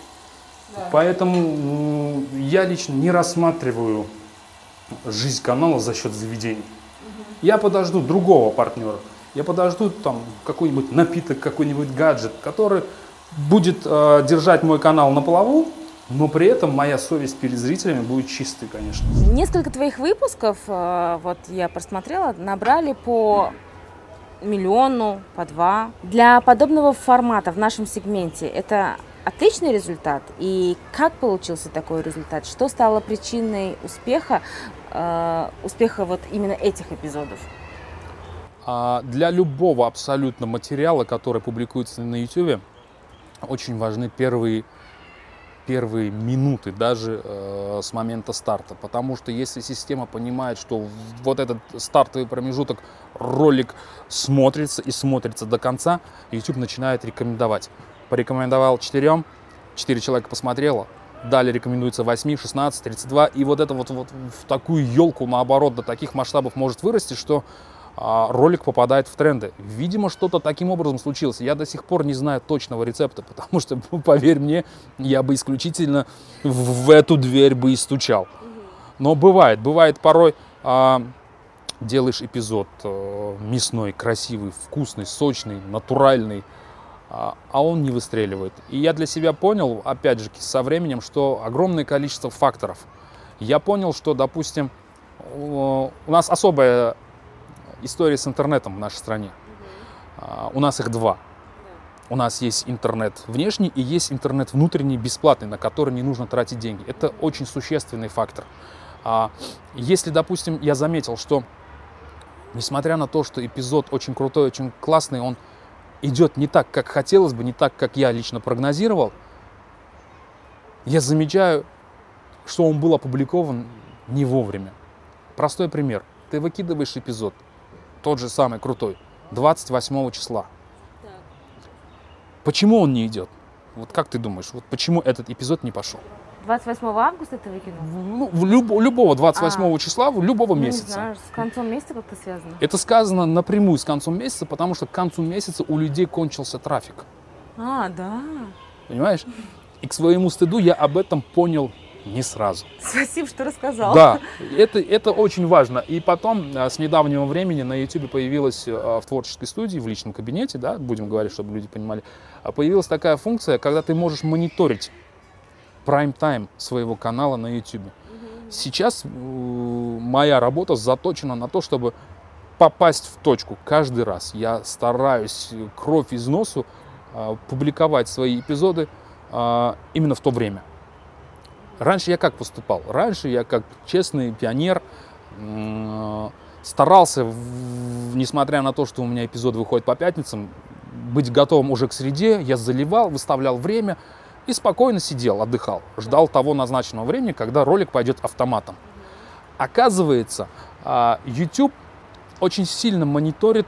Да. Поэтому я лично не рассматриваю жизнь канала за счет заведений. Угу. Я подожду другого партнера. Я подожду там какой-нибудь напиток, какой-нибудь гаджет, который будет э, держать мой канал на плаву, но при этом моя совесть перед зрителями будет чистой, конечно. Несколько твоих выпусков, э, вот я просмотрела, набрали по миллиону, по два. Для подобного формата в нашем сегменте это отличный результат. И как получился такой результат? Что стало причиной успеха, э, успеха вот именно этих эпизодов? А для любого абсолютно материала, который публикуется на YouTube, очень важны первые первые минуты даже э, с момента старта. Потому что если система понимает, что вот этот стартовый промежуток ролик смотрится и смотрится до конца, YouTube начинает рекомендовать. Порекомендовал четырем, четыре человека посмотрело, далее рекомендуется 8, 16, 32. И вот это вот, вот в такую елку, наоборот, до таких масштабов может вырасти, что а, ролик попадает в тренды. Видимо, что-то таким образом случилось. Я до сих пор не знаю точного рецепта, потому что, поверь мне, я бы исключительно в, эту дверь бы и стучал. Но бывает, бывает порой а, делаешь эпизод а, мясной, красивый, вкусный, сочный, натуральный, а, а он не выстреливает. И я для себя понял, опять же, со временем, что огромное количество факторов. Я понял, что, допустим, у нас особая история с интернетом в нашей стране. Угу. У нас их два. У нас есть интернет внешний и есть интернет внутренний, бесплатный, на который не нужно тратить деньги. Это очень существенный фактор. А если, допустим, я заметил, что несмотря на то, что эпизод очень крутой, очень классный, он идет не так, как хотелось бы, не так, как я лично прогнозировал, я замечаю, что он был опубликован не вовремя. Простой пример. Ты выкидываешь эпизод, тот же самый крутой, 28 числа. Так. Почему он не идет? Вот как ты думаешь, вот почему этот эпизод не пошел? 28 августа ты выкинул? Ну, в люб, любого 28 а, любого в любого ну, месяца. Не знаю, с концом месяца как-то связано? Это сказано напрямую с концом месяца, потому что к концу месяца у людей кончился трафик. А, да. Понимаешь? И к своему стыду я об этом понял не сразу. Спасибо, что рассказал. Да, это, это очень важно. И потом, а, с недавнего времени на YouTube появилась а, в творческой студии, в личном кабинете, да, будем говорить, чтобы люди понимали, а, появилась такая функция, когда ты можешь мониторить прайм-тайм своего канала на YouTube. Сейчас моя работа заточена на то, чтобы попасть в точку каждый раз. Я стараюсь кровь из носу публиковать свои эпизоды именно в то время. Раньше я как поступал? Раньше я как честный пионер старался, несмотря на то, что у меня эпизод выходит по пятницам, быть готовым уже к среде. Я заливал, выставлял время и спокойно сидел, отдыхал. Ждал того назначенного времени, когда ролик пойдет автоматом. Оказывается, а, YouTube очень сильно мониторит,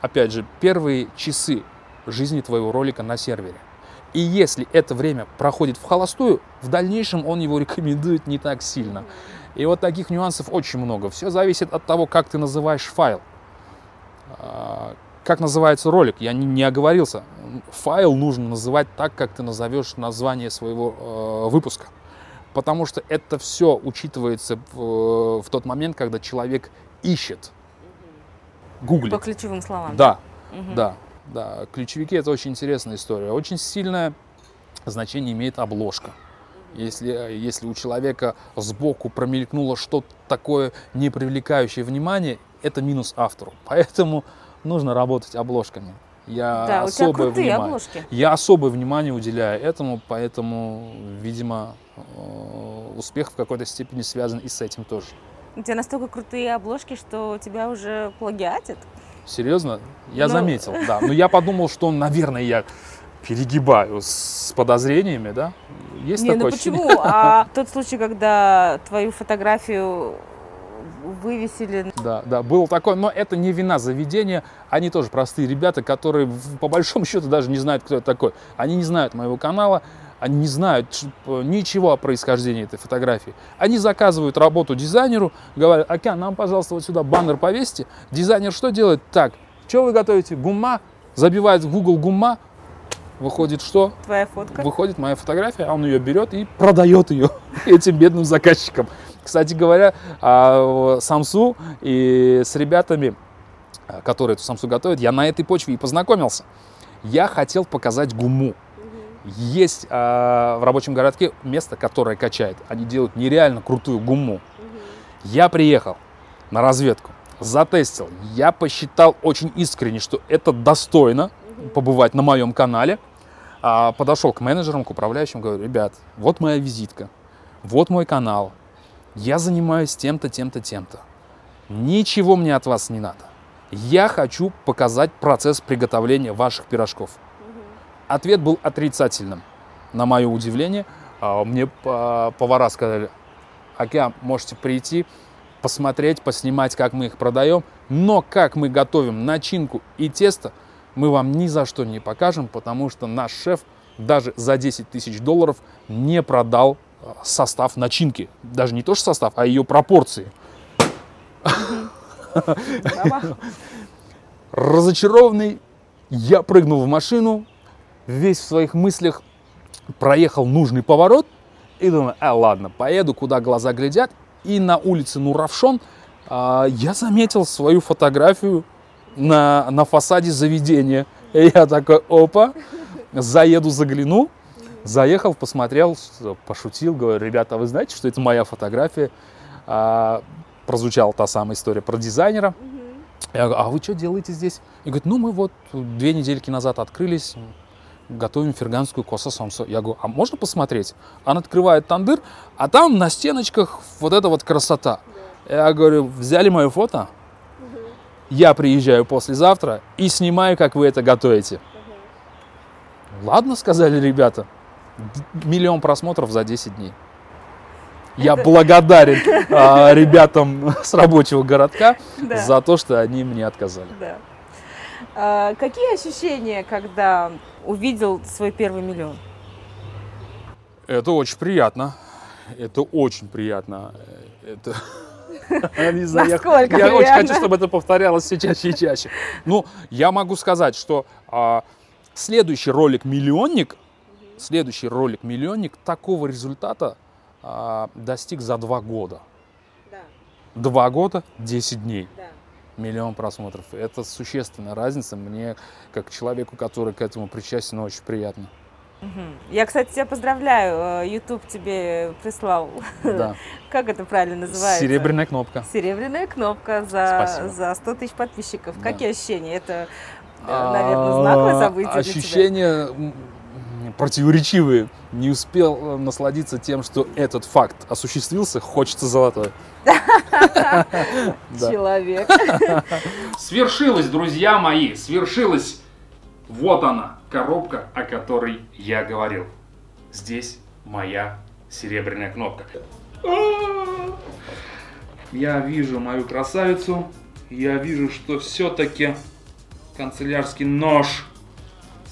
опять же, первые часы жизни твоего ролика на сервере. И если это время проходит в холостую, в дальнейшем он его рекомендует не так сильно. И вот таких нюансов очень много. Все зависит от того, как ты называешь файл. Как называется ролик? Я не, не оговорился. Файл нужно называть так, как ты назовешь название своего э, выпуска. Потому что это все учитывается в, в тот момент, когда человек ищет, гуглит. По ключевым словам. Да, угу. да. Да, ключевики это очень интересная история. Очень сильное значение имеет обложка. Если, если у человека сбоку промелькнуло что-то такое не привлекающее внимание, это минус автору. Поэтому нужно работать обложками. Я да, особое у тебя внимание, обложки. Я особое внимание уделяю этому, поэтому, видимо, э, успех в какой-то степени связан и с этим тоже. У тебя настолько крутые обложки, что тебя уже плагиатят? Серьезно? Я ну... заметил, да. Но я подумал, что, наверное, я перегибаю с подозрениями, да? Есть Не, ну такое ну почему? А тот случай, когда твою фотографию вывесили. Да, да, было такое, но это не вина заведения. Они тоже простые ребята, которые по большому счету даже не знают, кто это такой. Они не знают моего канала, они не знают ничего о происхождении этой фотографии. Они заказывают работу дизайнеру, говорят, Океан, нам, пожалуйста, вот сюда баннер повесьте. Дизайнер что делает? Так, что вы готовите? Гумма? Забивает в Google гумма, выходит что? Твоя фотка. Выходит моя фотография, а он ее берет и продает ее этим бедным заказчикам. Кстати говоря, а, Самсу и с ребятами, которые эту Самсу готовят, я на этой почве и познакомился. Я хотел показать гуму. Есть э, в рабочем городке место, которое качает. Они делают нереально крутую гумму. Я приехал на разведку, затестил. Я посчитал очень искренне, что это достойно побывать на моем канале. А, подошел к менеджерам, к управляющим, говорю, ребят, вот моя визитка, вот мой канал. Я занимаюсь тем-то, тем-то, тем-то. Ничего мне от вас не надо. Я хочу показать процесс приготовления ваших пирожков. Ответ был отрицательным. На мое удивление, а, мне повара сказали, Океан, можете прийти, посмотреть, поснимать, как мы их продаем, но как мы готовим начинку и тесто, мы вам ни за что не покажем, потому что наш шеф даже за 10 тысяч долларов не продал состав начинки. Даже не то, что состав, а ее пропорции. Разочарованный, я прыгнул в машину, весь в своих мыслях проехал нужный поворот и думаю, а ладно, поеду, куда глаза глядят. И на улице Нуравшон а, я заметил свою фотографию на, на фасаде заведения. И я такой, опа, заеду, загляну. Заехал, посмотрел, пошутил, говорю, ребята, вы знаете, что это моя фотография? А, прозвучала та самая история про дизайнера. Я говорю, а вы что делаете здесь? И говорит, ну мы вот две недельки назад открылись, готовим ферганскую кососомсу. Я говорю, а можно посмотреть? Он открывает тандыр, а там на стеночках вот эта вот красота. Я говорю, взяли мое фото, я приезжаю послезавтра и снимаю, как вы это готовите. Ладно, сказали ребята. Миллион просмотров за 10 дней. Я благодарен а, ребятам с рабочего городка да. за то, что они мне отказали. Да. А, какие ощущения, когда увидел свой первый миллион? Это очень приятно. Это очень приятно. Это... Не знаю, я, я очень хочу, чтобы это повторялось все чаще и чаще. Ну, я могу сказать, что а, следующий ролик «Миллионник», следующий ролик «Миллионник» такого результата а, достиг за два года. Да. Два года, 10 дней. Да миллион просмотров. Это существенная разница. Мне, как человеку, который к этому причастен, очень приятно. Я, кстати, тебя поздравляю. Э, YouTube тебе прислал. Да. Как это правильно называется? Серебряная кнопка. Серебряная кнопка за, за 100 тысяч подписчиков. Да. Какие ощущения? Это, э, наверное, знаковое событие Ощущения противоречивые. Не успел э, насладиться тем, что этот факт осуществился, хочется золотой. Человек. Свершилось, друзья мои, свершилось. Вот она, коробка, о которой я говорил. Здесь моя серебряная кнопка. Я вижу мою красавицу. Я вижу, что все-таки канцелярский нож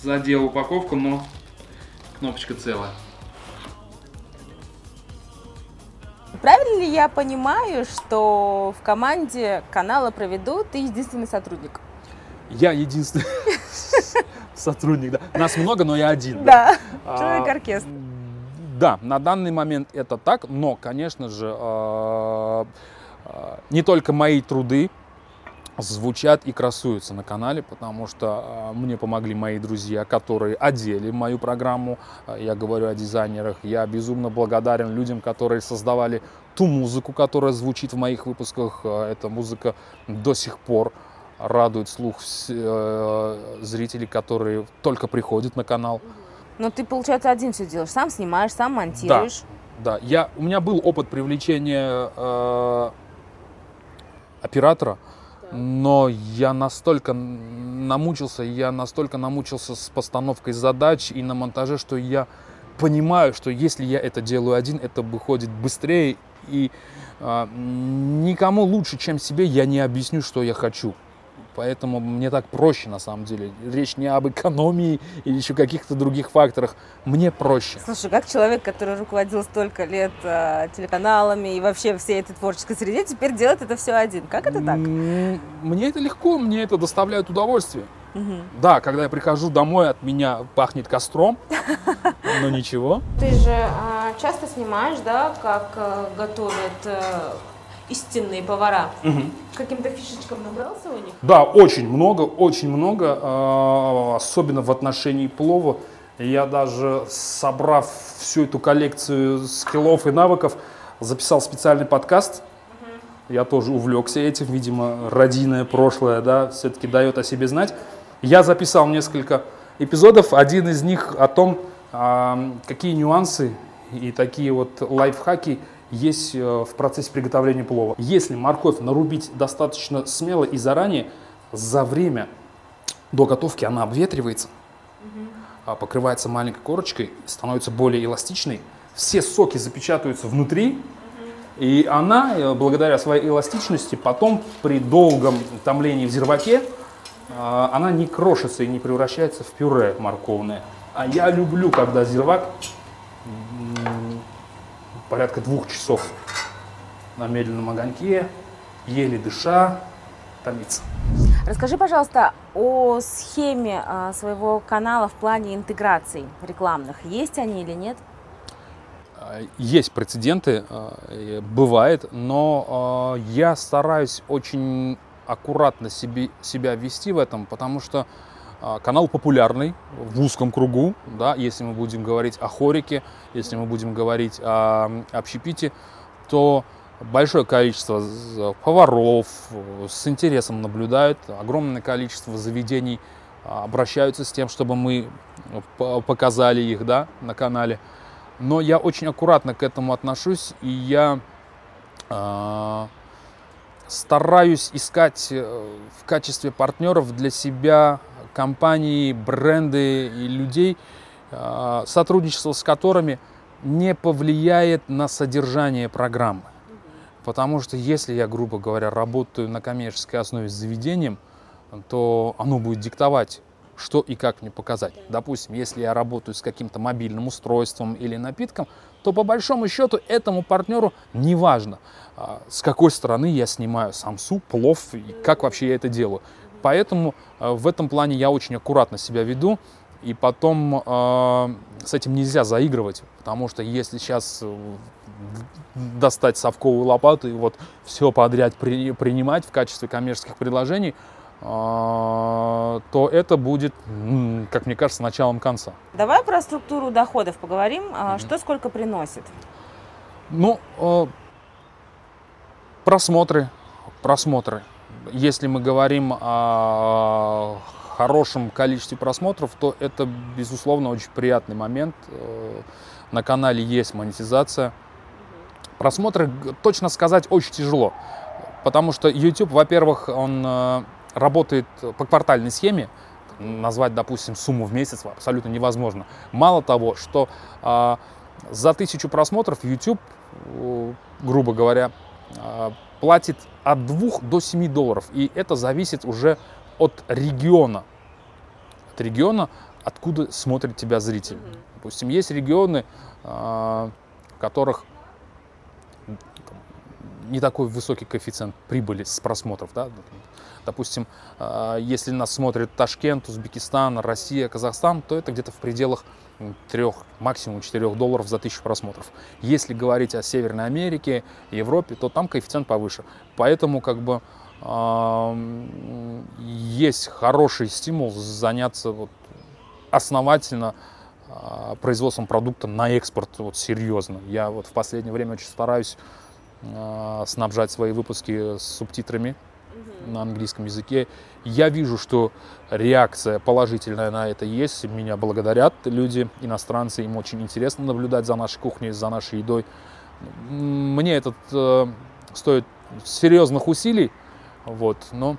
задел упаковку, но кнопочка целая. Правильно ли я понимаю, что в команде канала «Проведу» ты единственный сотрудник? Я единственный сотрудник, да. Нас много, но я один. Да, человек-оркестр. Да, на данный момент это так, но, конечно же, а, а, не только мои труды звучат и красуются на канале, потому что э, мне помогли мои друзья, которые одели мою программу. Э, я говорю о дизайнерах. Я безумно благодарен людям, которые создавали ту музыку, которая звучит в моих выпусках. Э, эта музыка до сих пор радует слух э, зрителей, которые только приходят на канал. Но ты, получается, один все делаешь, сам снимаешь, сам монтируешь. Да, да. Я, у меня был опыт привлечения э, оператора, но я настолько намучился, я настолько намучился с постановкой задач и на монтаже, что я понимаю, что если я это делаю один, это выходит быстрее и э, никому лучше, чем себе, я не объясню, что я хочу. Поэтому мне так проще на самом деле. Речь не об экономии или еще каких-то других факторах. Мне проще. Слушай, как человек, который руководил столько лет э, телеканалами и вообще всей этой творческой среде, теперь делает это все один. Как это так? Мне это легко, мне это доставляет удовольствие. Угу. Да, когда я прихожу домой, от меня пахнет костром, но ничего. Ты же э, часто снимаешь, да, как э, готовят э, истинные повара. Угу. Каким-то фишечкам набрался у них? Да, очень много, очень много, а, особенно в отношении плова. Я даже, собрав всю эту коллекцию скиллов и навыков, записал специальный подкаст. Угу. Я тоже увлекся этим, видимо, родийное прошлое, да, все-таки дает о себе знать. Я записал несколько эпизодов, один из них о том, а, какие нюансы и такие вот лайфхаки есть э, в процессе приготовления плова. Если морковь нарубить достаточно смело и заранее, за время до готовки она обветривается, угу. покрывается маленькой корочкой, становится более эластичной, все соки запечатываются внутри, и она, э, благодаря своей эластичности, потом при долгом томлении в зирваке, э, она не крошится и не превращается в пюре морковное. А я люблю, когда зирвак порядка двух часов на медленном огоньке, еле дыша, томится. Расскажи, пожалуйста, о схеме а, своего канала в плане интеграций рекламных. Есть они или нет? А, есть прецеденты, а, бывает, но я стараюсь очень аккуратно себе, себя вести в этом, потому что канал популярный в узком кругу, да, если мы будем говорить о хорике, если мы будем говорить о общепите, то большое количество поваров с интересом наблюдают, огромное количество заведений а, обращаются с тем, чтобы мы показали их да, на канале. Но я очень аккуратно к этому отношусь, и я э, стараюсь искать э, в качестве партнеров для себя компании, бренды и людей, а, сотрудничество с которыми не повлияет на содержание программы. Потому что если я, грубо говоря, работаю на коммерческой основе с заведением, то оно будет диктовать, что и как мне показать. Допустим, если я работаю с каким-то мобильным устройством или напитком, то по большому счету этому партнеру не важно, а, с какой стороны я снимаю самсу, плов и как вообще я это делаю. Поэтому э, в этом плане я очень аккуратно себя веду. И потом э, с этим нельзя заигрывать, потому что если сейчас э, достать совковую лопату и вот все подряд при, принимать в качестве коммерческих предложений, э, то это будет, как мне кажется, началом конца. Давай про структуру доходов поговорим. Mm-hmm. Что сколько приносит? Ну, э, просмотры, просмотры если мы говорим о хорошем количестве просмотров, то это, безусловно, очень приятный момент. Э, на канале есть монетизация. Просмотры, точно сказать, очень тяжело. Потому что YouTube, во-первых, он э, работает по квартальной схеме. Назвать, допустим, сумму в месяц абсолютно невозможно. Мало того, что э, за тысячу просмотров YouTube, грубо говоря, платит от 2 до 7 долларов. И это зависит уже от региона. От региона, откуда смотрит тебя зритель. Допустим, есть регионы, а, в которых не такой высокий коэффициент прибыли с просмотров. Да? Допустим, а, если нас смотрит Ташкент, Узбекистан, Россия, Казахстан, то это где-то в пределах 3, максимум 4 долларов за тысячу просмотров. Если говорить о Северной Америке, Европе, то там коэффициент повыше. Поэтому как бы э, есть хороший стимул заняться вот, основательно э, производством продукта на экспорт вот, серьезно. Я вот в последнее время очень стараюсь э, снабжать свои выпуски с субтитрами на английском языке. Я вижу, что реакция положительная на это есть. Меня благодарят люди, иностранцы. Им очень интересно наблюдать за нашей кухней, за нашей едой. Мне этот э, стоит серьезных усилий, вот, но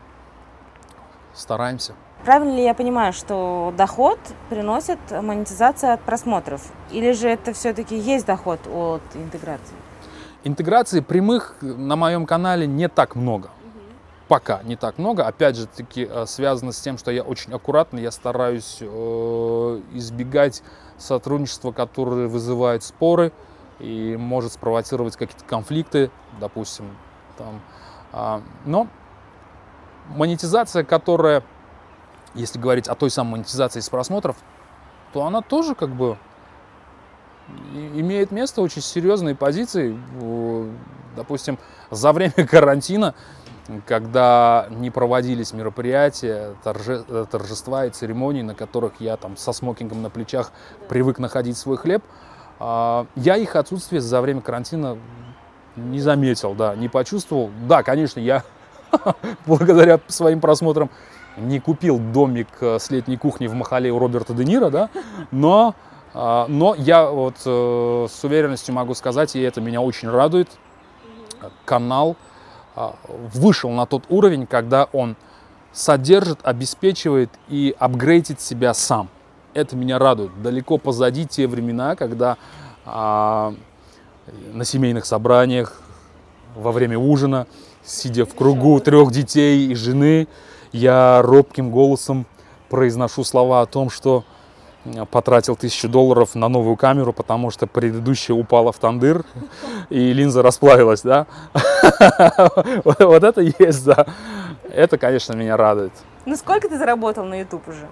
стараемся. Правильно ли я понимаю, что доход приносит монетизация от просмотров? Или же это все-таки есть доход от интеграции? Интеграции прямых на моем канале не так много. Пока не так много. Опять же, таки э, связано с тем, что я очень аккуратно, я стараюсь э, избегать сотрудничества, которое вызывает споры и может спровоцировать какие-то конфликты, допустим. Там. А, но монетизация, которая, если говорить о той самой монетизации из просмотров, то она тоже как бы имеет место очень серьезные позиции. Допустим, за время карантина, когда не проводились мероприятия, торже, торжества и церемонии, на которых я там со смокингом на плечах привык находить свой хлеб, а, я их отсутствие за время карантина не заметил, да, не почувствовал. Да, конечно, я благодаря своим просмотрам не купил домик э, с летней кухней в Махале у Роберта Де Ниро, да, но, а, но я вот э, с уверенностью могу сказать, и это меня очень радует, канал вышел на тот уровень, когда он содержит, обеспечивает и апгрейдит себя сам. Это меня радует. Далеко позади те времена, когда а, на семейных собраниях, во время ужина, сидя в кругу трех детей и жены, я робким голосом произношу слова о том, что потратил тысячу долларов на новую камеру, потому что предыдущая упала в тандыр, и линза расплавилась, да? Вот это есть, да. Это, конечно, меня радует. Ну, сколько ты заработал на YouTube уже?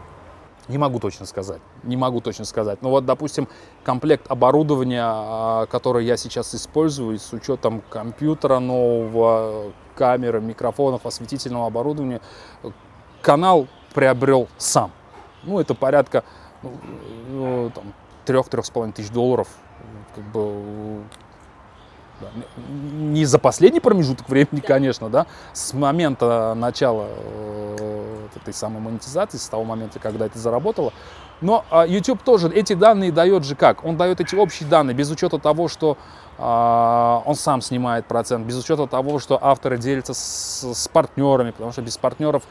Не могу точно сказать. Не могу точно сказать. Но вот, допустим, комплект оборудования, а, который я сейчас использую, с учетом компьютера нового, камеры, микрофонов, осветительного оборудования, канал приобрел сам. Ну, это порядка ну, там, трех-трех с половиной тысяч долларов. Как бы, да, не за последний промежуток времени, конечно, да, с момента начала э, этой самой монетизации, с того момента, когда это заработало. Но э, YouTube тоже эти данные дает же как? Он дает эти общие данные без учета того, что э, он сам снимает процент, без учета того, что авторы делятся с, с партнерами, потому что без партнеров,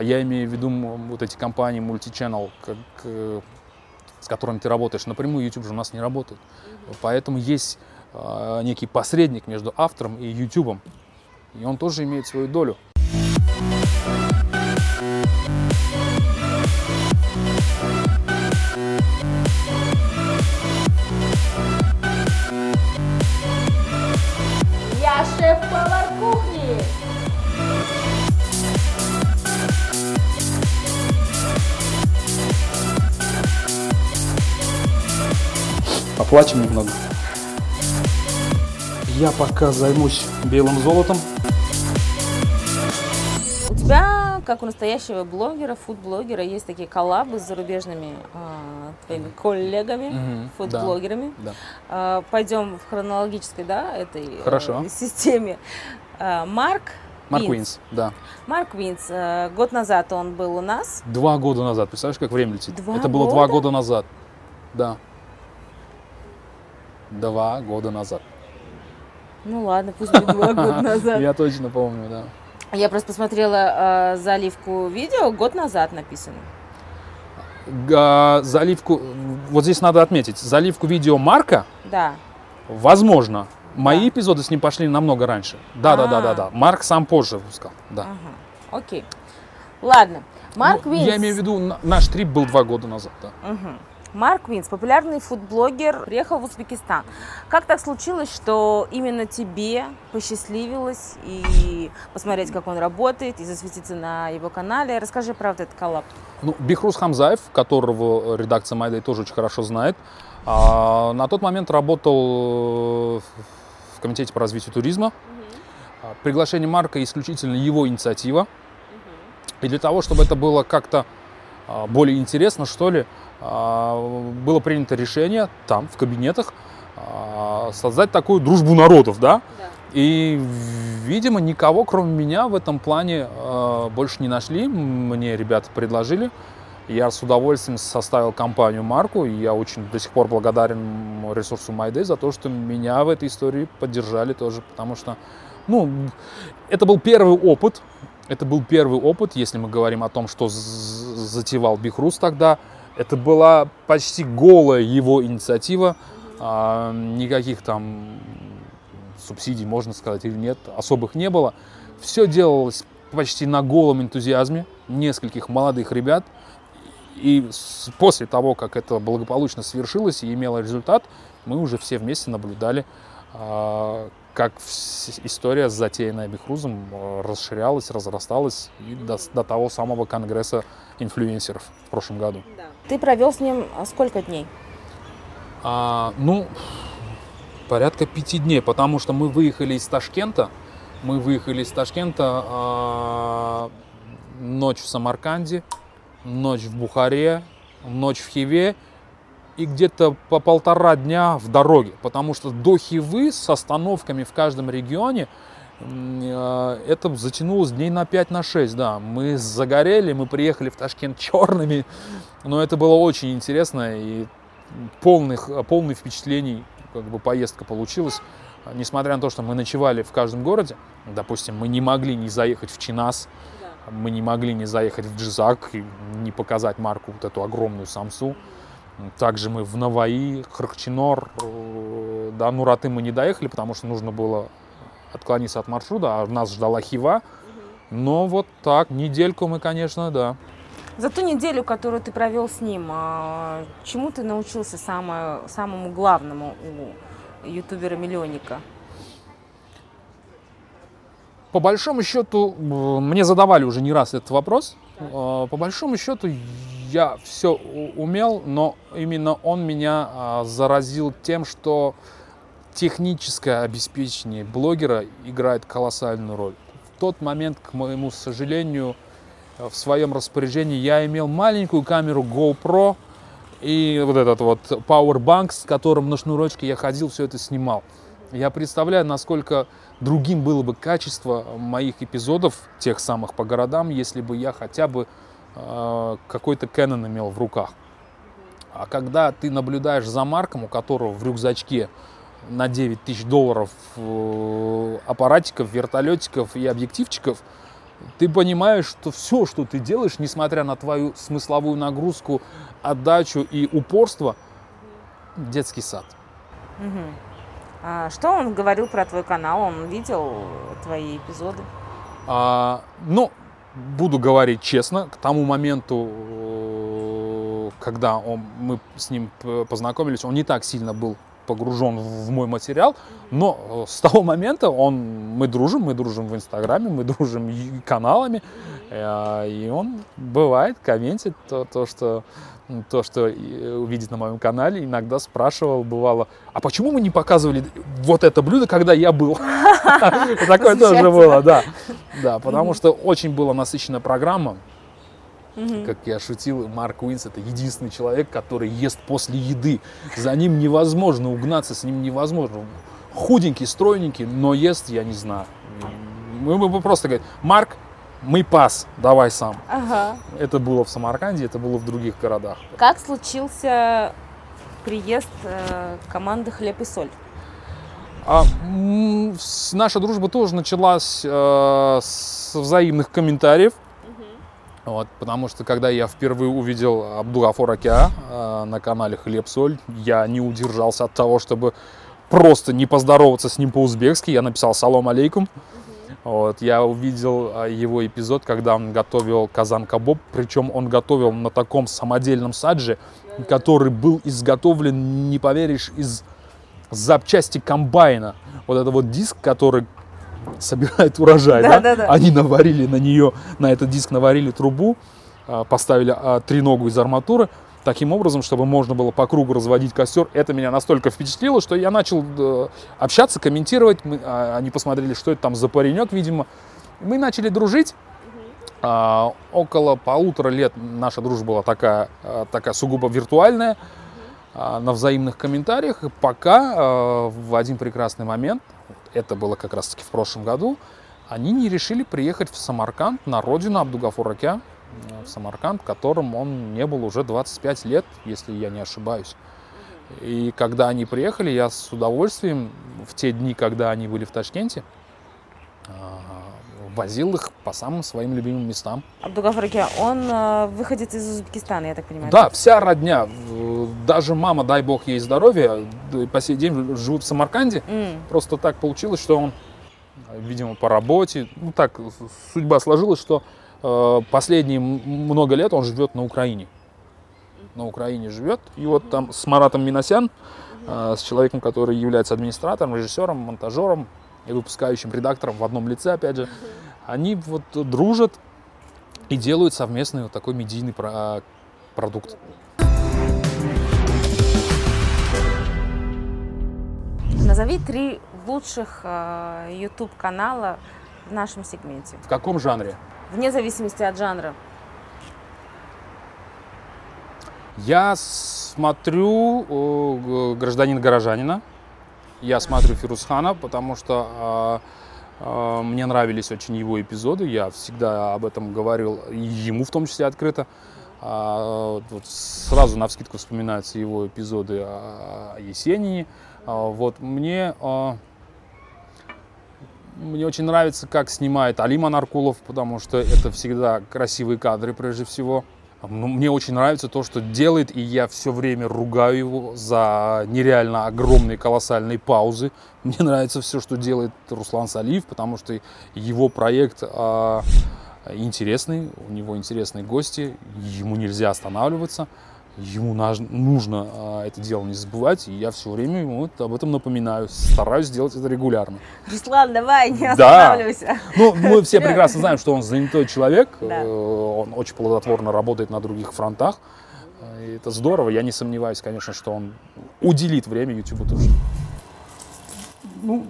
я имею в виду вот эти компании multi-channel, как, с которыми ты работаешь, напрямую YouTube же у нас не работает. Поэтому есть э, некий посредник между автором и YouTube. И он тоже имеет свою долю. Поплачем немного. Я пока займусь белым золотом. У тебя, как у настоящего блогера, фуд-блогера, есть такие коллабы с зарубежными э, твоими коллегами, Мгм, фуд-блогерами. Да. Э, пойдем в хронологической, да, этой э, Хорошо. системе. Э, Mark Mark. Wiens, да. Mark Wiens. э, год назад он был у нас. Два года назад. Представляешь, как время летит? Два Это было два года? года назад. Да. Два года назад. Ну ладно, пусть будет два года назад. Я точно помню, да. Я просто посмотрела э, заливку видео, год назад написано. Га- Заливку, вот здесь надо отметить, заливку видео Марка, Да. возможно, мои эпизоды с ним пошли намного раньше. Да, да, да, да, А. да. Марк сам позже выпускал, да. Ага. Окей. Ладно. Марк, ну, Уинс. Я имею в виду, наш трип был два года назад, да. Мгм. Марк Уинс, популярный фудблогер, приехал в Узбекистан. Как так случилось, что именно тебе посчастливилось и посмотреть, как он работает, и засветиться на его канале? Расскажи про вот этот коллаб. Ну, Бихрус Хамзаев, которого редакция MyDay тоже очень хорошо знает, а, на тот момент работал э, в комитете по развитию туризма. А, Приглашение Марка исключительно его инициатива. И для того, чтобы это было как-то а, более интересно, что ли, было принято решение там, в кабинетах, а, создать такую дружбу народов, да? И, видимо, никого, кроме меня, в этом плане э, больше не нашли. Мне ребята предложили. Я с удовольствием составил компанию Марку. И я очень до сих пор благодарен ресурсу MyDay за то, что меня в этой истории поддержали тоже. Потому что, ну, это был первый опыт. Это был первый опыт, если мы говорим о том, что затевал Бихрус тогда. Это была почти голая его инициатива. А, никаких там субсидий, можно сказать, или нет, особых не было. Все делалось почти на голом энтузиазме нескольких молодых ребят. И после того, как это благополучно свершилось и имело результат, мы уже все вместе наблюдали, а, как история, затеянная Бихрузом, э, расширялась, разрасталась и до, до того самого конгресса инфлюенсеров в прошлом году. Ты провел с ним а, сколько дней? А, ну, порядка пяти дней, потому что мы выехали из Ташкента. Мы выехали из Ташкента а, ночь в Самарканде, ночь в Бухаре, ночь в Хиве и где-то по полтора дня в дороге, потому что до Хивы с остановками в каждом регионе это затянулось дней на 5 на 6, да. Мы загорели, мы приехали в Ташкент черными, но это было очень интересно и полных, полных впечатлений как бы поездка получилась. Несмотря на то, что мы ночевали в каждом городе, допустим, мы не могли не заехать в Чинас, мы не могли не заехать в Джизак и не показать марку вот эту огромную Самсу. Также мы в Наваи, Харкчинор, э, до Нураты мы не доехали, потому что нужно было отклониться от маршрута, а нас ждала Хива. Но вот так, недельку мы, конечно, да. За ту неделю, которую ты провел с ним, а, чему ты научился самое, самому главному у ютубера-миллионника? По большому счету, мне задавали уже не раз этот вопрос. А, по большому счету, я все умел, но именно он меня а, заразил тем, что техническое обеспечение блогера играет колоссальную роль. В тот момент, к моему сожалению, в своем распоряжении я имел маленькую камеру GoPro и вот этот вот Powerbank, с которым на шнурочке я ходил, все это снимал. Я представляю, насколько другим было бы качество моих эпизодов, тех самых по городам, если бы я хотя бы э, какой-то Canon имел в руках. А когда ты наблюдаешь за Марком, у которого в рюкзачке на 9 тысяч долларов э, аппаратиков, вертолетиков и объективчиков, ты понимаешь, что все, что ты делаешь, несмотря на твою смысловую нагрузку, отдачу и упорство, детский сад. Угу. А что он говорил про твой канал? Он видел твои эпизоды? А, ну, буду говорить честно, к тому моменту, э, когда он, мы с ним познакомились, он не так сильно был погружен в мой материал, но э, с того момента он, мы дружим, мы дружим в Инстаграме, мы дружим каналами, э, и он бывает комментит то, то что то, что увидит на моем канале, иногда спрашивал, бывало, а почему мы не показывали вот это блюдо, когда я был? Такое тоже было, да. Да, потому что очень была насыщенная программа. Как я шутил, Марк Уинс это единственный человек, который ест после еды. За ним невозможно угнаться, с ним невозможно. Худенький, стройненький, но ест, я не знаю. Мы, мы просто говорим, Марк, мы пас, давай сам. Ага. Это было в Самарканде, это было в других городах. Как случился приезд э, команды «Хлеб и соль»? А, наша дружба тоже началась э, с взаимных комментариев. Вот, потому что когда я впервые увидел Абдугафора Кя э, на канале «Хлеб-соль», я не удержался от того, чтобы просто не поздороваться с ним по-узбекски. Я написал «Салам алейкум». Вот, я увидел а, его эпизод, когда он готовил казан кабоб, причем он готовил на таком самодельном садже, который был изготовлен, не поверишь, из запчасти комбайна. Вот это вот диск, который собирает урожай, да, да? Да, да. Они наварили на нее, на этот диск наварили трубу, а, поставили а, треногу из арматуры, таким образом, чтобы можно было по кругу разводить костер. Это меня настолько впечатлило, что я начал э, общаться, комментировать. Мы, а, они посмотрели, что это там за паренек, видимо. Мы начали дружить. А, около полутора лет наша дружба была такая, а, такая сугубо виртуальная, а, на взаимных комментариях. пока а, в один прекрасный момент, это было как раз таки в прошлом году, они не решили приехать в Самарканд на родину Абдугафуракя, в Самарканд, которым он не был уже 25 лет, если я не ошибаюсь. И когда они приехали, я с удовольствием в те дни, когда они были в Ташкенте, а, возил их по самым своим любимым местам. Абдугафар он э, выходит из Узбекистана, я так понимаю? Да, вся родня, даже мама, дай бог ей здоровья, по сей день живут в Самарканде. Mm. Просто так получилось, что он, видимо, по работе, ну так, судьба сложилась, что э, последние много лет он живет на Украине. На Украине живет. И вот там с Маратом Миносян, э, с человеком, который является администратором, режиссером, монтажером, и выпускающим редактором в одном лице, опять же, они вот дружат и делают совместный вот такой медийный про продукт. Назови три лучших YouTube канала в нашем сегменте. В каком жанре? Вне зависимости от жанра. Я смотрю э, гражданин горожанина. Я смотрю Фирусхана, потому что э, мне нравились очень его эпизоды. Я всегда об этом говорил, ему в том числе открыто. А, вот сразу на вскидку вспоминаются его эпизоды о Есенине. А, вот мне, а, мне очень нравится, как снимает Алима Наркулов, потому что это всегда красивые кадры прежде всего. Ну, мне очень нравится то, что делает, и я все время ругаю его за нереально огромные колоссальные паузы. Мне нравится все, что делает Руслан Салиев, потому что его проект э, интересный, у него интересные гости, ему нельзя останавливаться ему нужно а, это дело не забывать, и я все время ему об этом напоминаю, стараюсь сделать это регулярно. Руслан, давай, не останавливайся. Да. Ну, мы все прекрасно знаем, что он занятой человек, да. Э, он очень плодотворно работает на других фронтах, и это здорово, я не сомневаюсь, конечно, что он уделит время YouTube тоже. Ну,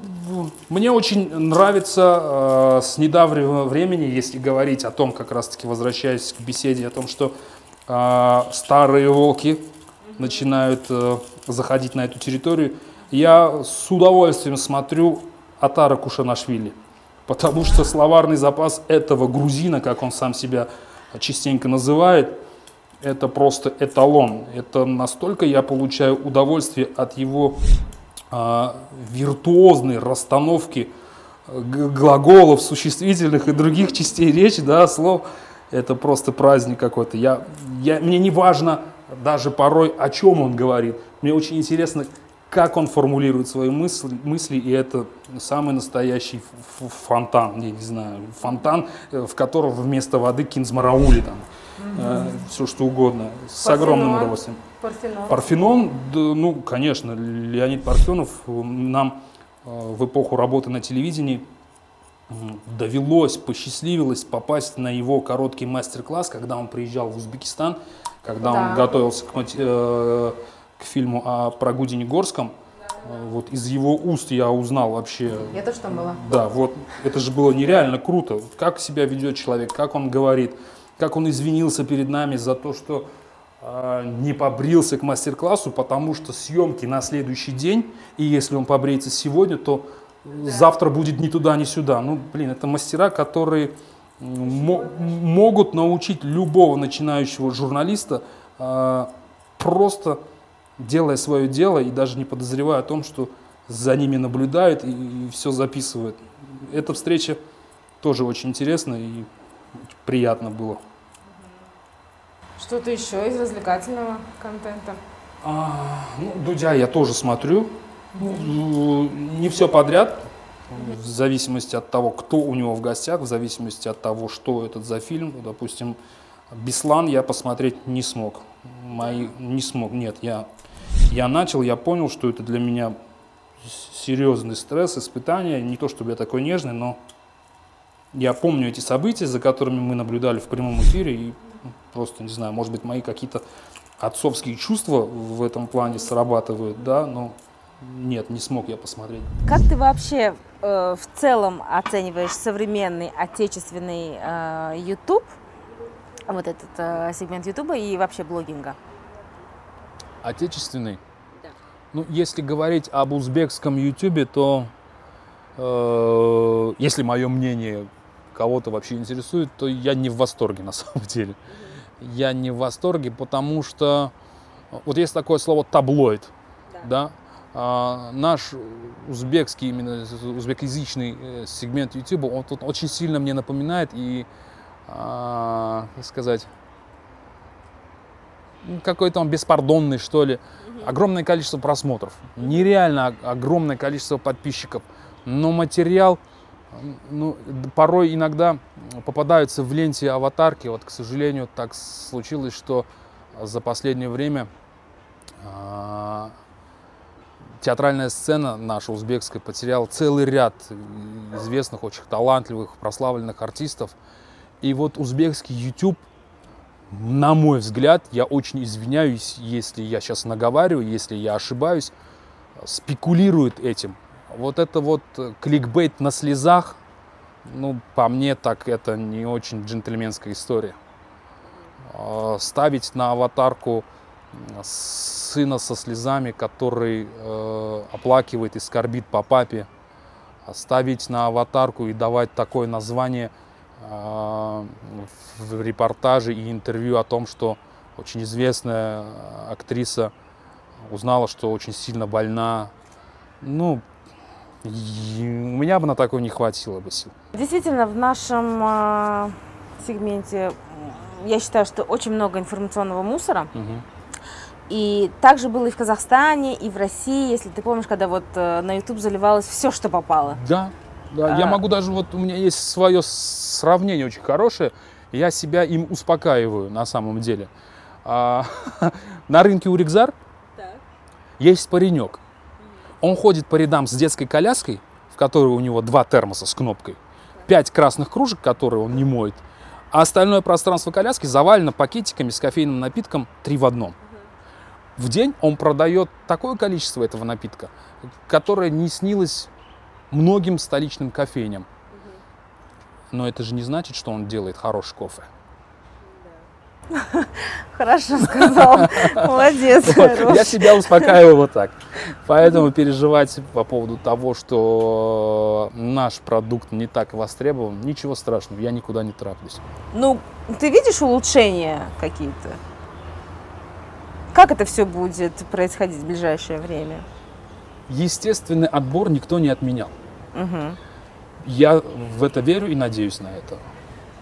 мне очень нравится э, с недавнего времени, если говорить о том, как раз-таки возвращаясь к беседе, о том, что старые волки начинают э, заходить на эту территорию. Я с удовольствием смотрю Атара Кушанашвили, потому что словарный запас этого грузина, как он сам себя частенько называет, это просто эталон. Это настолько я получаю удовольствие от его э, виртуозной расстановки э, глаголов, существительных и других частей речи, да, слов это просто праздник какой-то. Я, я, мне не важно даже порой, о чем он говорит. Мне очень интересно, как он формулирует свои мысли, мысли и это самый настоящий фонтан, я не знаю, фонтан, э, в котором вместо воды кинзмараули, там, угу. э, все что угодно, с Парфенон. огромным удовольствием. Парфенон. Парфенон, да, ну, конечно, Леонид Парфенов нам э, в эпоху работы на телевидении довелось, посчастливилось попасть на его короткий мастер-класс, когда он приезжал в Узбекистан, когда да. он готовился к, э, к фильму о Прогудине Горском. Вот из его уст я узнал вообще. Я тоже там была. Да, вот это же было нереально круто. Как себя ведет человек, как он говорит, как он извинился перед нами за то, что э, не побрился к мастер-классу, потому что съемки на следующий день, и если он побреется сегодня, то завтра будет ни туда, ни сюда. Ну, блин, это мастера, которые могут научить любого начинающего журналиста э, просто делая свое дело и даже не подозревая о том, что за ними наблюдают и, и все записывают. Эта встреча тоже очень интересна и приятно было. Что-то еще из развлекательного контента? А, ну, Дудя я тоже смотрю. Ну, не все подряд, в зависимости от того, кто у него в гостях, в зависимости от того, что этот за фильм. Допустим, Беслан я посмотреть не смог. Мои, не смог, нет, я, я начал, я понял, что это для меня серьезный стресс, испытание. Не то, чтобы я такой нежный, но я помню эти события, за которыми мы наблюдали в прямом эфире, и просто, не знаю, может быть, мои какие-то отцовские чувства в этом плане срабатывают, да, но нет, не смог я посмотреть. Как ты вообще э, в целом оцениваешь современный отечественный э, YouTube, вот этот э, сегмент YouTube и вообще блогинга? Отечественный? Да. Ну, если говорить об узбекском YouTube, то э, если мое мнение кого-то вообще интересует, то я не в восторге на самом деле. Я не в восторге, потому что вот есть такое слово таблоид, да, да? А, наш узбекский, именно узбекоязычный э, сегмент YouTube, он тут очень сильно мне напоминает и, а, как сказать, какой-то он беспардонный, что ли. Огромное количество просмотров, нереально огромное количество подписчиков, но материал, ну, порой иногда попадаются в ленте аватарки. Вот, к сожалению, так случилось, что за последнее время а, театральная сцена наша узбекская потеряла целый ряд известных, очень талантливых, прославленных артистов. И вот узбекский YouTube, на мой взгляд, я очень извиняюсь, если я сейчас наговариваю, если я ошибаюсь, спекулирует этим. Вот это вот кликбейт на слезах, ну, по мне так это не очень джентльменская история. А, ставить на аватарку сына со слезами, который э, оплакивает и скорбит по папе, ставить на аватарку и давать такое название э, в репортаже и интервью о том, что очень известная актриса узнала, что очень сильно больна. Ну, у меня бы на такое не хватило бы сил. Действительно, в нашем э, сегменте я считаю, что очень много информационного мусора. Угу. И также было и в Казахстане, и в России, если ты помнишь, когда вот э, на YouTube заливалось все, что попало. Да, да. А... Я могу даже, вот у меня есть свое сравнение очень хорошее, я себя им успокаиваю на самом деле. А, на рынке Урикзар есть паренек. Он ходит по рядам с детской коляской, в которой у него два термоса с кнопкой, пять красных кружек, которые он не моет, а остальное пространство коляски завалено пакетиками с кофейным напитком три в одном в день он продает такое количество этого напитка, которое не снилось многим столичным кофейням. Но это же не значит, что он делает хороший кофе. Хорошо сказал. Молодец. Вот, я себя успокаиваю вот так. Поэтому переживать по поводу того, что наш продукт не так востребован, ничего страшного, я никуда не траплюсь. Ну, ты видишь улучшения какие-то? Как это все будет происходить в ближайшее время? Естественный отбор никто не отменял. Угу. Я в это верю и надеюсь на это.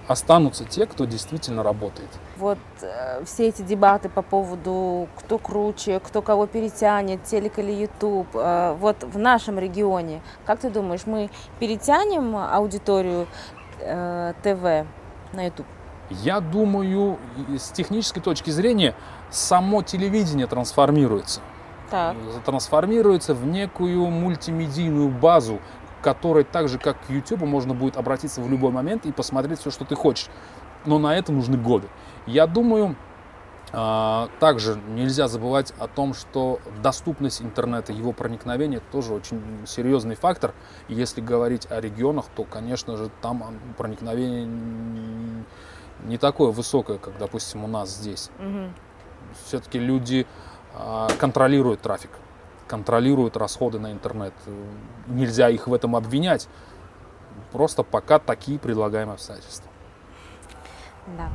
Останутся те, кто действительно работает. Вот э, все эти дебаты по поводу, кто круче, кто кого перетянет, телек или YouTube. Э, вот в нашем регионе, как ты думаешь, мы перетянем аудиторию э, ТВ на YouTube? Я думаю, с технической точки зрения, само телевидение трансформируется. Так. Трансформируется в некую мультимедийную базу, которой так же, как к YouTube, можно будет обратиться в любой момент и посмотреть все, что ты хочешь. Но на это нужны годы. Я думаю, а, также нельзя забывать о том, что доступность интернета, его проникновение тоже очень серьезный фактор. И если говорить о регионах, то, конечно же, там проникновение не такое высокое, как, допустим, у нас здесь. Угу. Все-таки люди а, контролируют трафик, контролируют расходы на интернет. Нельзя их в этом обвинять. Просто пока такие предлагаемые обстоятельства. Да.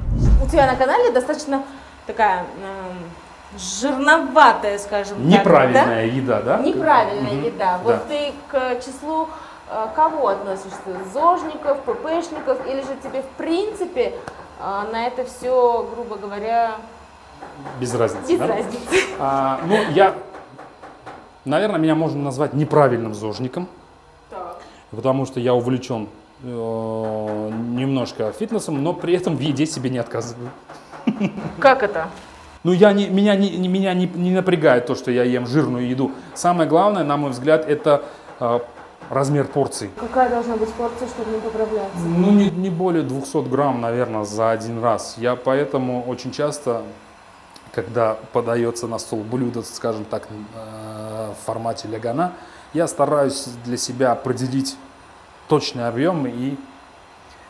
У тебя на канале достаточно такая э, жирноватая, скажем Неправильная так, да? еда, да? Неправильная угу. еда. Вот да. ты к числу э, кого относишься? Зожников, ППшников или же тебе в принципе а, на это все, грубо говоря... Без разницы, Без да? разницы. А, ну, я, наверное, меня можно назвать неправильным зожником, так. потому что я увлечен э, немножко фитнесом, но при этом в еде себе не отказываю. Как это? Ну, я не, меня, не, меня не, не напрягает то, что я ем жирную еду. Самое главное, на мой взгляд, это э, размер порции. Какая должна быть порция, чтобы не поправляться? Ну, не, не более 200 грамм, наверное, за один раз. Я поэтому очень часто, когда подается на стол блюдо, скажем так, э, в формате лягана, я стараюсь для себя определить точный объем и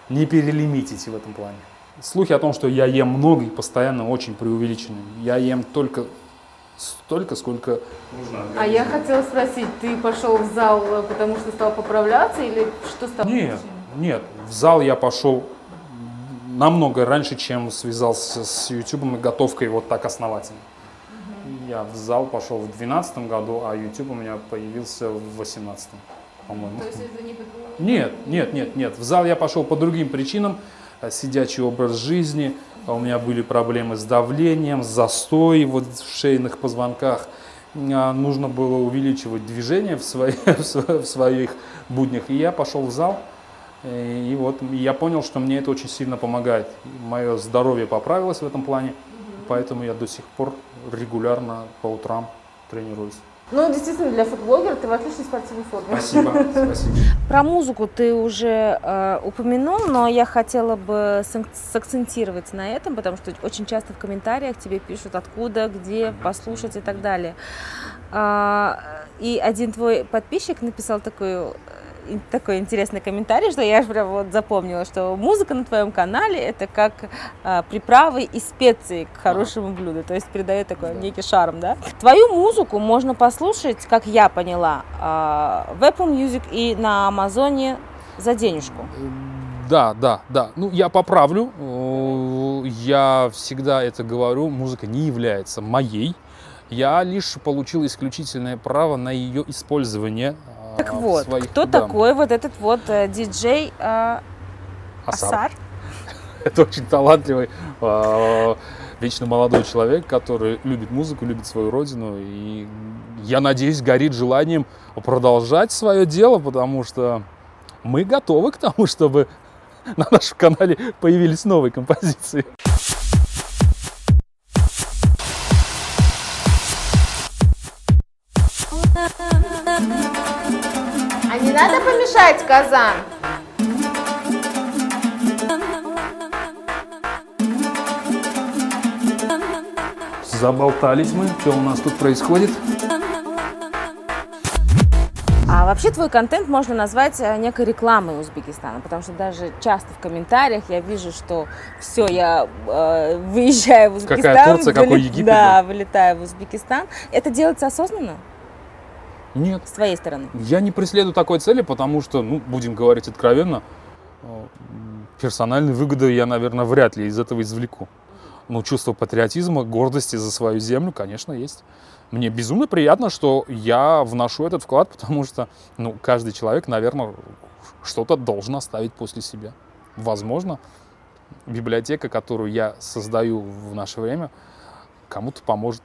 не перелимитить в этом плане. Слухи о том, что я ем много и постоянно очень преувеличены. Я ем только столько, сколько нужно. А я хотела спросить, ты пошел в зал, э, потому что стал поправляться или что стало? Нет, нет, в зал я пошел намного раньше, чем связался с YouTube и готовкой вот так основательно. Я в зал пошел в 2012 году, а YouTube у меня появился в 2018, по-моему. То есть это не Нет, нет, нет, нет. В зал я пошел по другим причинам. Э, сидячий образ жизни, а у меня были проблемы с давлением, застой вот в шейных позвонках. А, нужно было увеличивать движение в, свои, в своих буднях. И я пошел в зал, и вот я понял, что мне это очень сильно помогает. Мое здоровье поправилось в этом плане, поэтому я до сих пор регулярно по утрам тренируюсь. Ну, действительно, для футблогера ты в отличной спортивной форме. Спасибо, спасибо. Про музыку ты уже э, упомянул, но я хотела бы сакцентировать на этом, потому что очень часто в комментариях тебе пишут откуда, где послушать и так далее. А, и один твой подписчик написал такую такой интересный комментарий, что я прям вот запомнила, что музыка на твоем канале это как а, приправы и специи к хорошему блюду, то есть передает такой некий шарм, да. Твою музыку можно послушать, как я поняла, а, в Apple Music и на Амазоне за денежку. Да, да, да. Ну, я поправлю. Я всегда это говорю. Музыка не является моей. Я лишь получил исключительное право на ее использование так а, вот, своих, кто да. такой вот этот вот э, диджей э, Асар? Асар? Это очень талантливый, э, вечно молодой человек, который любит музыку, любит свою родину. И я надеюсь, горит желанием продолжать свое дело, потому что мы готовы к тому, чтобы на нашем канале появились новые композиции. Надо помешать казан? Заболтались мы. Что у нас тут происходит? А вообще твой контент можно назвать э, некой рекламой Узбекистана, потому что даже часто в комментариях я вижу, что все, я э, выезжаю в Узбекистан. Какая Турция, вылет... какой Египет. Да, вылетаю в Узбекистан. Это делается осознанно? Нет. С твоей стороны? Я не преследую такой цели, потому что, ну, будем говорить откровенно, э, персональной выгоды я, наверное, вряд ли из этого извлеку. Но чувство патриотизма, гордости за свою землю, конечно, есть. Мне безумно приятно, что я вношу этот вклад, потому что, ну, каждый человек, наверное, что-то должен оставить после себя. Возможно, библиотека, которую я создаю в наше время, кому-то поможет.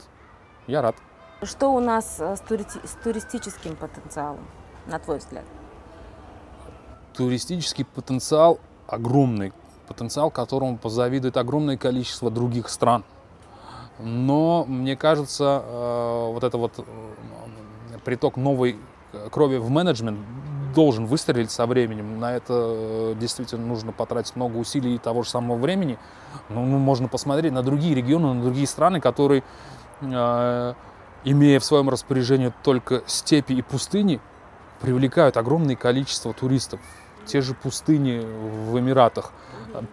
Я рад. Что у нас э, с, тури с туристическим потенциалом, на твой взгляд? Туристический потенциал огромный. Потенциал, которому позавидует огромное количество других стран. Но мне кажется, э, вот это вот э, приток новой крови в менеджмент должен выстрелить со временем. На это действительно нужно потратить много усилий и того же самого времени. Но ну, можно посмотреть на другие регионы, на другие страны, которые имея в своем распоряжении только степи и пустыни, привлекают огромное количество туристов. Те же пустыни в Эмиратах.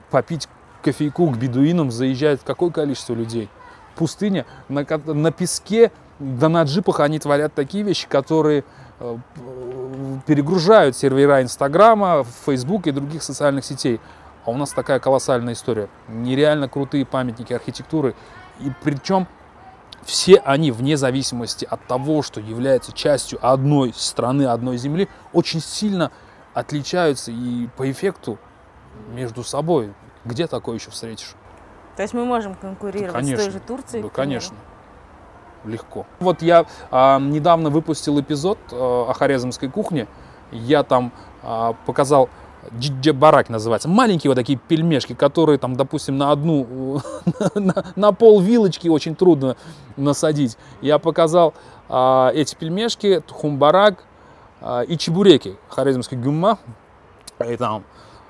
Попить кофейку к бедуинам заезжает какое количество людей? Пустыня на, на песке, да на джипах они творят такие вещи, которые э, перегружают сервера Инстаграма, Фейсбука и других социальных сетей. А у нас такая колоссальная история. Нереально крутые памятники архитектуры. И причем все они, вне зависимости от того, что являются частью одной страны, одной земли, очень сильно отличаются и по эффекту между собой. Где такое еще встретишь? То есть мы можем конкурировать да, конечно, с той же Турцией? Да, конечно. Легко. Вот я а, недавно выпустил эпизод а, о хорезмской кухне. Я там а, показал джебарак называется. Маленькие вот такие пельмешки, которые там, допустим, на одну, на, на пол вилочки очень трудно насадить. Я показал а, эти пельмешки, хумбарак а, и чебуреки, хорезмский гумма. И там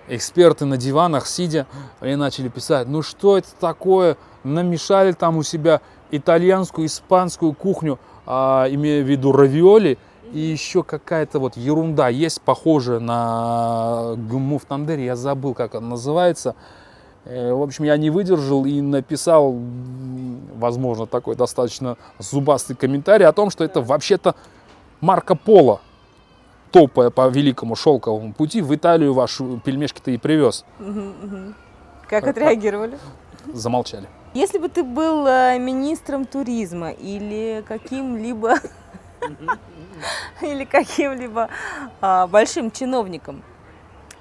эксперты на диванах сидя, и начали писать, ну что это такое, намешали там у себя итальянскую, испанскую кухню, а, имея в виду равиоли, и еще какая-то вот ерунда есть, похожая на гуму в тандере, я забыл, как она называется. Э, в общем, я не выдержал и написал, возможно, такой достаточно зубастый комментарий о том, что это вообще-то Марко Поло, топая по великому шелковому пути, в Италию ваши пельмешки-то и привез. Как отреагировали? Замолчали. Если бы ты был э, министром туризма или каким-либо или каким-либо а, большим чиновником,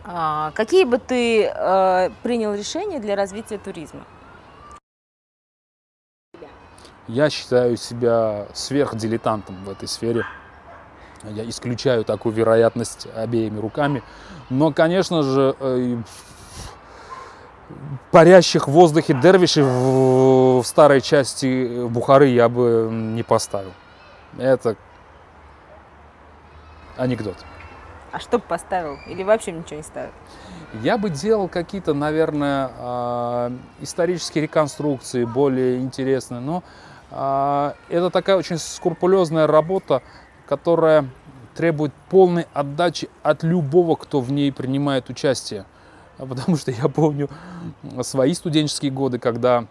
а, какие бы ты а, принял решения для развития туризма? Я считаю себя сверхдилетантом в этой сфере. Я исключаю такую вероятность обеими руками. Но, конечно же, э, парящих в воздухе дервишей в, в старой части Бухары я бы не поставил. Это анекдот. А что бы поставил? Или вообще ничего не ставил? Я бы делал какие-то, наверное, а, исторические реконструкции более интересные. Но а, это такая очень скрупулезная работа, которая требует полной отдачи от любого, кто в ней принимает участие. А потому что я помню свои студенческие годы, когда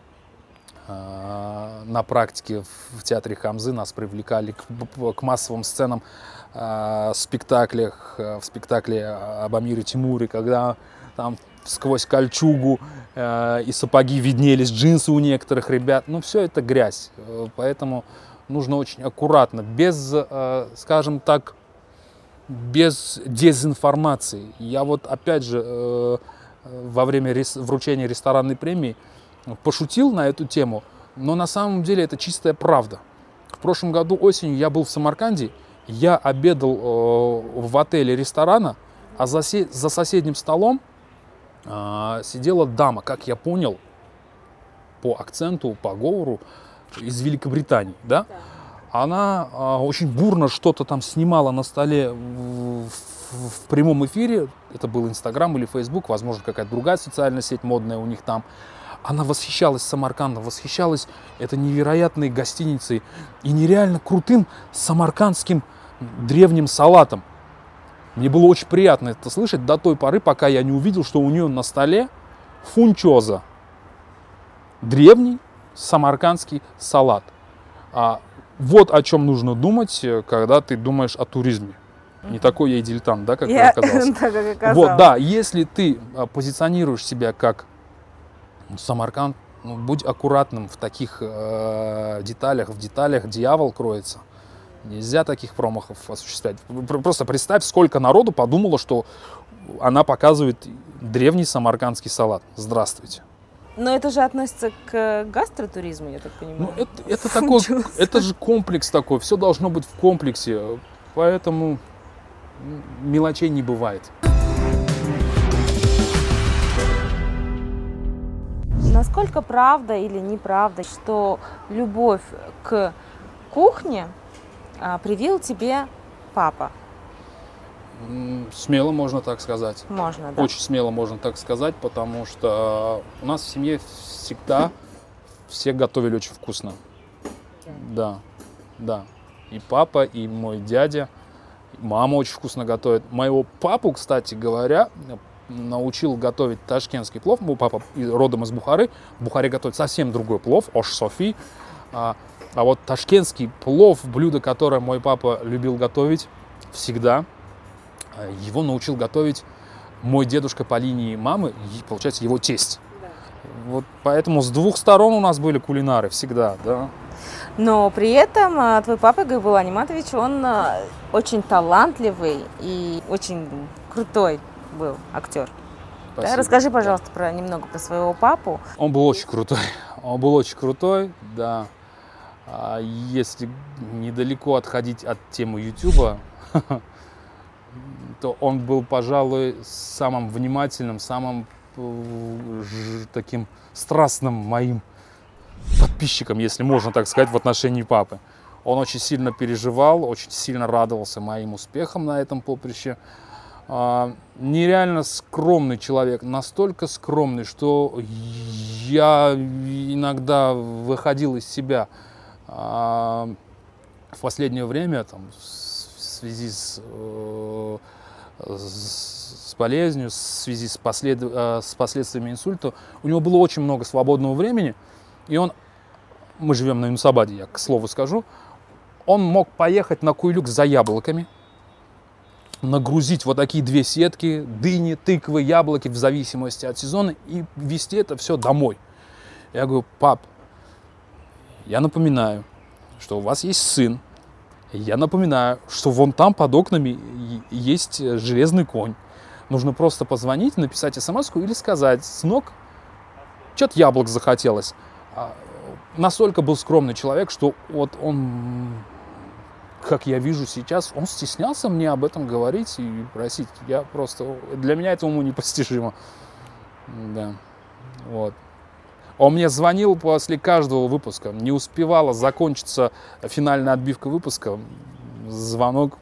э, на практике в театре Хамзы нас привлекали к, к массовым сценам спектаклях, в спектакле об Амире Тимуре, когда там сквозь кольчугу э, и сапоги виднелись джинсы у некоторых ребят. Ну, все это грязь. Поэтому нужно очень аккуратно, без, э, скажем так, без дезинформации. Я вот опять же э, во время вручения ресторанной премии пошутил на эту тему, но на самом деле это чистая правда. В прошлом году осенью я был в Самарканде, я обедал э, в отеле ресторана, а за, за соседним столом э, сидела дама, как я понял, по акценту, по говору, из Великобритании, да? да она а, очень бурно что-то там снимала на столе в, в, в прямом эфире. Это был Инстаграм или Фейсбук, возможно, какая-то другая социальная сеть модная у них там. Она восхищалась Самаркандом, восхищалась этой невероятной гостиницей и нереально крутым самаркандским древним салатом. Мне было очень приятно это слышать до той поры, пока я не увидел, что у нее на столе фунчоза. Древний самаркандский салат. А вот о чем нужно думать, э, когда ты думаешь о туризме. Не такой я и дилетант, да, как я, оказался. так, как оказалось. Вот, да, если ты а, позиционируешь себя как Самарканд, ну, будь аккуратным в таких э, деталях, в деталях дьявол кроется. Нельзя таких промахов осуществлять. Просто представь, сколько народу подумало, что она показывает древний самаркандский салат. Здравствуйте. Но это же относится к гастротуризму, я так понимаю. Ну, это, это, такой, это же комплекс такой, все должно быть в комплексе, поэтому мелочей не бывает. Насколько правда или неправда, что любовь к кухне а, привил тебе папа? Смело можно так сказать. Можно, да. Очень смело можно так сказать, потому что у нас в семье всегда все готовили очень вкусно. Да, да. И папа, и мой дядя, мама очень вкусно готовит. Моего папу, кстати говоря, научил готовить ташкентский плов. Мой папа родом из Бухары. В Бухаре готовит совсем другой плов, ош софи. А, а вот ташкентский плов, блюдо, которое мой папа любил готовить всегда, а, его научил готовить мой дедушка по линии мамы, и, получается, его тесть. Да. Вот поэтому с двух сторон у нас были кулинары всегда, да. Но при этом а, твой папа Гайбул Аниматович, он а, очень талантливый и очень крутой был актер. Да, расскажи, пожалуйста, про немного про своего папу. Он был очень крутой. Он был очень крутой, да. Если недалеко отходить от темы Ютуба, то он был, пожалуй, самым внимательным, самым э, таким страстным моим подписчиком, если можно так сказать, в отношении папы. Он очень сильно переживал, очень сильно радовался моим успехам на этом поприще. А, нереально скромный человек, настолько скромный, что я иногда выходил из себя. А, в последнее время, там, в связи с э, с болезнью, в связи с, послед... Э, с последствиями инсульта, у него было очень много свободного времени, и он, мы живем на Юнусабаде, я к слову скажу, он мог поехать на Куйлюк за яблоками, нагрузить вот такие две сетки, дыни, тыквы, яблоки, в зависимости от сезона, и везти это все домой. Я говорю, пап, я напоминаю, что у вас есть сын. Я напоминаю, что вон там под окнами есть железный конь. Нужно просто позвонить, написать смс или сказать, сынок, что-то яблок захотелось. А, настолько был скромный человек, что вот он, как я вижу сейчас, он стеснялся мне об этом говорить и просить. Я просто, для меня это уму непостижимо. Да, вот. Он мне звонил после каждого выпуска. Не успевала закончиться финальная отбивка выпуска. Звонок.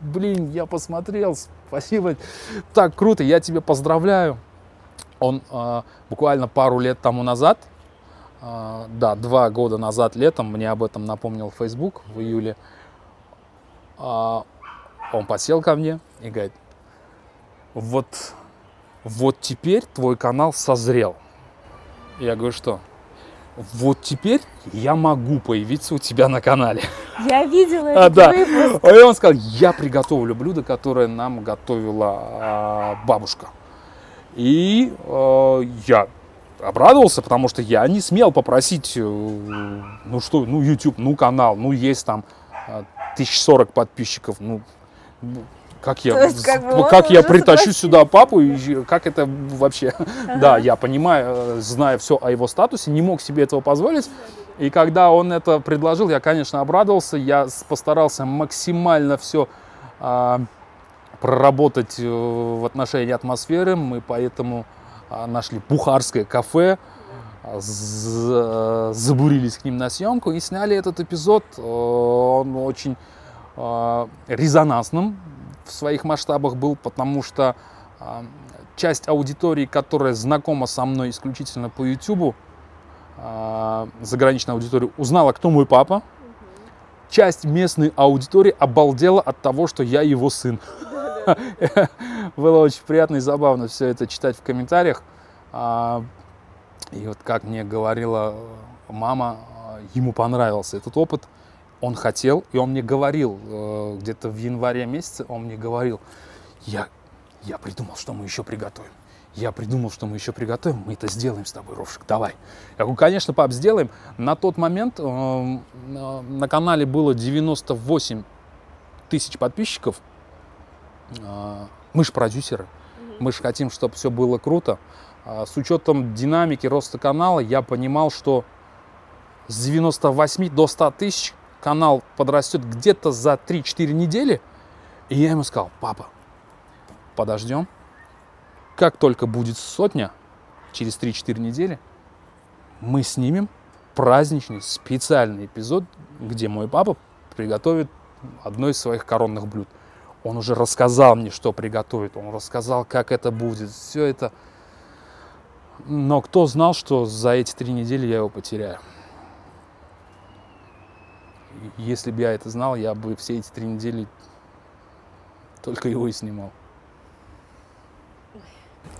Блин, я посмотрел. Спасибо. Так круто. Я тебя поздравляю. Он э, буквально пару лет тому назад, э, да, два года назад летом, мне об этом напомнил Facebook в июле, э, он подсел ко мне и говорит, вот, вот теперь твой канал созрел. Я говорю, что? Вот теперь я могу появиться у тебя на канале. Я видела а, этот да. выпуск. И он сказал, я приготовлю блюдо, которое нам готовила а, бабушка. И э, я обрадовался, потому что я не смел попросить, э, ну что, ну YouTube, ну канал, ну есть там 1040 подписчиков, ну как я, есть, как, бы, как я притащу спросил. сюда папу и как это вообще? Ага. Да, я понимаю, э, зная все о его статусе, не мог себе этого позволить. И когда он это предложил, я, конечно, обрадовался. Я постарался максимально все а, проработать э, в отношении атмосферы. Мы поэтому а, нашли бухарское кафе, забурились к ним на съемку и сняли этот эпизод. Э, он очень резонансным в своих масштабах был, потому что э, часть аудитории, которая знакома со мной исключительно по YouTube, э, заграничная аудитория, узнала, кто мой папа. Часть местной аудитории обалдела от того, что я его сын. Было очень приятно и забавно все это читать в комментариях. И вот как мне говорила мама, ему понравился этот опыт он хотел, и он мне говорил, э, где-то в январе месяце, он мне говорил, я, я придумал, что мы еще приготовим. Я придумал, что мы еще приготовим, мы это сделаем с тобой, Ровшик, давай. Я говорю, конечно, пап, сделаем. На тот момент э, э, на канале было 98 тысяч подписчиков. Э, мы же продюсеры, мы же хотим, чтобы все было круто. Э, с учетом динамики роста канала я понимал, что с 98 до 100 тысяч канал подрастет где-то за 3-4 недели. И я ему сказал, папа, подождем. Как только будет сотня, через 3-4 недели, мы снимем праздничный специальный эпизод, где мой папа приготовит одно из своих коронных блюд. Он уже рассказал мне, что приготовит, он рассказал, как это будет, все это. Но кто знал, что за эти три недели я его потеряю? если бы я это знал, я бы все эти три недели только его и снимал.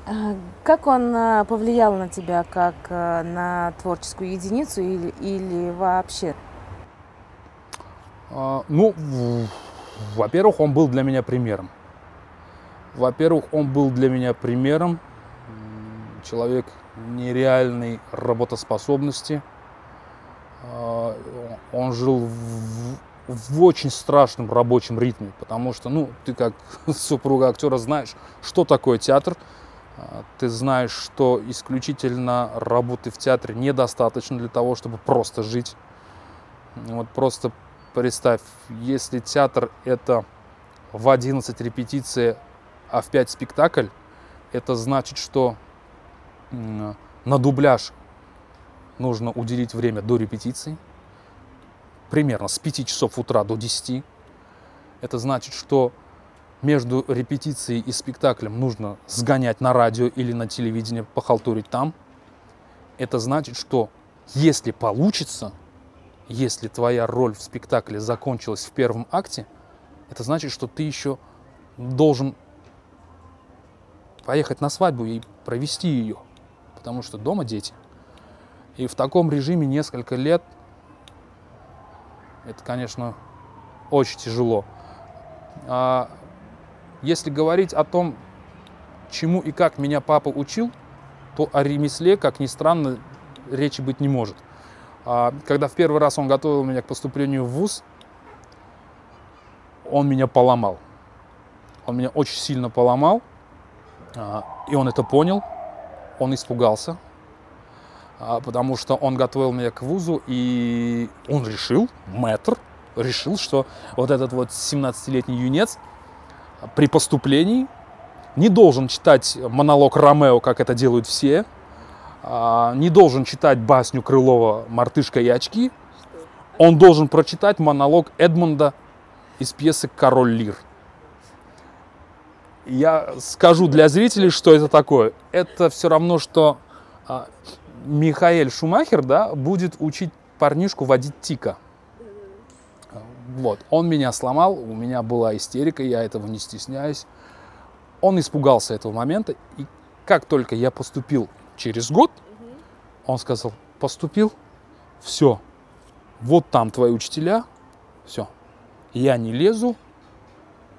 А как он а, повлиял на тебя, как а, на творческую единицу или, или вообще? Ну, во-первых, он был для меня примером. Во-первых, он был для меня примером. Человек нереальной работоспособности – а, он жил в, в очень страшном рабочем ритме, потому что, ну, ты как супруга актера знаешь, что такое театр, а, ты знаешь, что исключительно работы в театре недостаточно для того, чтобы просто жить. Вот просто представь, если театр это в 11 репетиции, а в 5 спектакль, это значит, что на дубляж нужно уделить время до репетиции, примерно с 5 часов утра до 10. Это значит, что между репетицией и спектаклем нужно сгонять на радио или на телевидение, похалтурить там. Это значит, что если получится, если твоя роль в спектакле закончилась в первом акте, это значит, что ты еще должен поехать на свадьбу и провести ее, потому что дома дети. И в таком режиме несколько лет, это, конечно, очень тяжело. А если говорить о том, чему и как меня папа учил, то о ремесле, как ни странно, речи быть не может. А, когда в первый раз он готовил меня к поступлению в ВУЗ, он меня поломал. Он меня очень сильно поломал, а, и он это понял, он испугался, а, потому что он готовил меня к вузу, и он решил, мэтр, решил, что вот этот вот 17-летний юнец при поступлении не должен читать монолог Ромео, как это делают все, а, не должен читать басню Крылова «Мартышка и очки», он должен прочитать монолог Эдмунда из пьесы «Король Лир». Я скажу для зрителей, что это такое. Это все равно, что а, Михаэль Шумахер да, будет учить парнишку водить тика. Вот. Он меня сломал, у меня была истерика, я этого не стесняюсь. Он испугался этого момента, и как только я поступил через год, он сказал, поступил, все, вот там твои учителя, все, я не лезу,